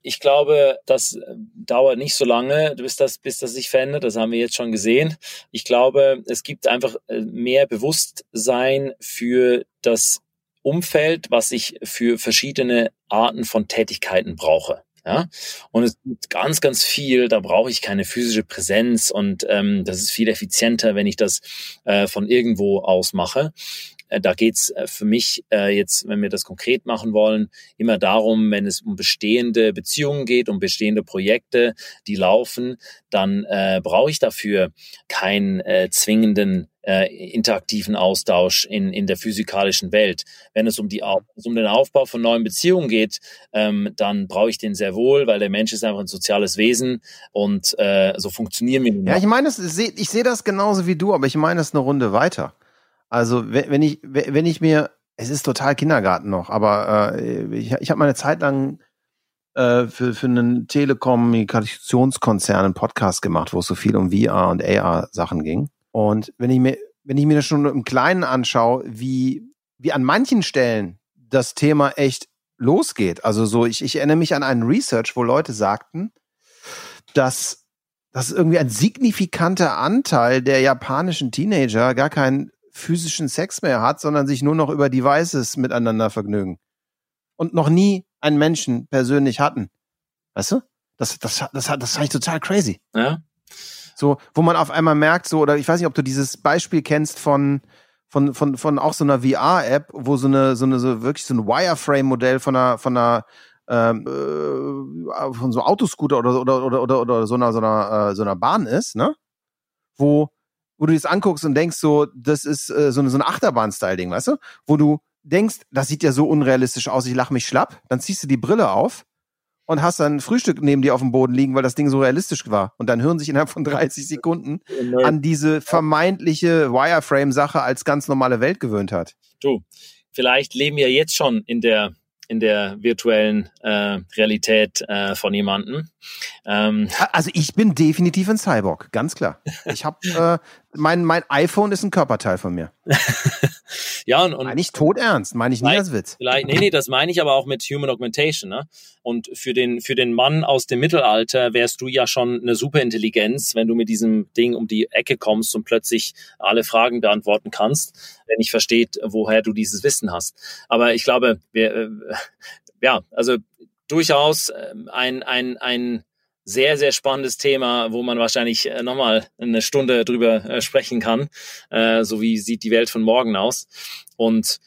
Ich glaube, das äh, dauert nicht so lange, bis das, bis das sich verändert. Das haben wir jetzt schon gesehen. Ich glaube, es gibt einfach äh, mehr Bewusstsein für das Umfeld, was ich für verschiedene Arten von Tätigkeiten brauche. Ja, und es gibt ganz, ganz viel, da brauche ich keine physische Präsenz und ähm, das ist viel effizienter, wenn ich das äh, von irgendwo aus mache. Äh, Da geht's äh, für mich äh, jetzt, wenn wir das konkret machen wollen, immer darum, wenn es um bestehende Beziehungen geht, um bestehende Projekte, die laufen, dann äh, brauche ich dafür keinen äh, zwingenden äh, interaktiven Austausch in, in der physikalischen Welt. Wenn es um, die, um den Aufbau von neuen Beziehungen geht, ähm, dann brauche ich den sehr wohl, weil der Mensch ist einfach ein soziales Wesen und äh, so funktionieren wir Ja, ich meine, ich sehe ich sehe das genauso wie du, aber ich meine es eine Runde weiter. Also wenn wenn ich wenn ich mir, es ist total Kindergarten noch, aber äh, ich, ich habe mal eine Zeit lang äh, für für einen Telekommunikationskonzern einen Podcast gemacht, wo es so viel um VR und AR Sachen ging. Und wenn ich mir wenn ich mir das schon im Kleinen anschaue, wie wie an manchen Stellen das Thema echt losgeht. Also so, ich, ich erinnere mich an einen Research, wo Leute sagten, dass, dass irgendwie ein signifikanter Anteil der japanischen Teenager gar keinen physischen Sex mehr hat, sondern sich nur noch über Devices miteinander vergnügen. Und noch nie einen Menschen persönlich hatten. Weißt du? Das, das, das, das, das fand ich total crazy. Ja? So, wo man auf einmal merkt, so, oder ich weiß nicht, ob du dieses Beispiel kennst von, von, von, von auch so einer VR-App, wo so eine, so eine, so wirklich so ein Wireframe-Modell von einer, von einer, ähm, äh, von so Autoscooter oder, oder, oder, oder, oder so einer, so einer, äh, so einer Bahn ist, ne? Wo, wo du das anguckst und denkst so, das ist äh, so eine, so eine Achterbahn-Style-Ding, weißt du? Wo du denkst, das sieht ja so unrealistisch aus, ich lach mich schlapp, dann ziehst du die Brille auf und hast dann ein Frühstück neben dir auf dem Boden liegen, weil das Ding so realistisch war. Und dann hören sich innerhalb von 30 Sekunden an diese vermeintliche Wireframe-Sache als ganz normale Welt gewöhnt hat. Du, vielleicht leben wir jetzt schon in der in der virtuellen äh, Realität äh, von jemandem. Ähm, Also ich bin definitiv ein Cyborg, ganz klar. Ich habe [laughs] äh, mein mein iPhone ist ein Körperteil von mir. [laughs] ja, und, und Meine ich tot ernst, meine ich nie Nein. als Witz. Vielleicht, nee, nee, das meine ich aber auch mit Human Augmentation. Ne? Und für den, für den Mann aus dem Mittelalter wärst du ja schon eine Superintelligenz, wenn du mit diesem Ding um die Ecke kommst und plötzlich alle Fragen beantworten kannst, wenn ich versteht, woher du dieses Wissen hast. Aber ich glaube, wir, äh, ja, also durchaus ähm, ein, ein, ein sehr, sehr spannendes Thema, wo man wahrscheinlich äh, nochmal eine Stunde drüber äh, sprechen kann. Äh, so wie sieht die Welt von morgen aus. Und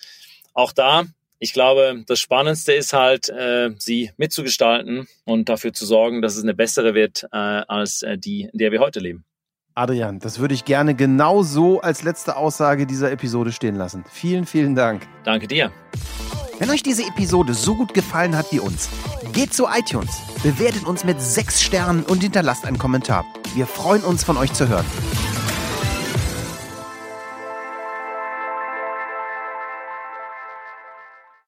auch da, ich glaube, das Spannendste ist halt, äh, sie mitzugestalten und dafür zu sorgen, dass es eine bessere wird äh, als äh, die, in der wir heute leben. Adrian, das würde ich gerne genau so als letzte Aussage dieser Episode stehen lassen. Vielen, vielen Dank. Danke dir. Wenn euch diese Episode so gut gefallen hat wie uns, geht zu iTunes, bewertet uns mit sechs Sternen und hinterlasst einen Kommentar. Wir freuen uns, von euch zu hören.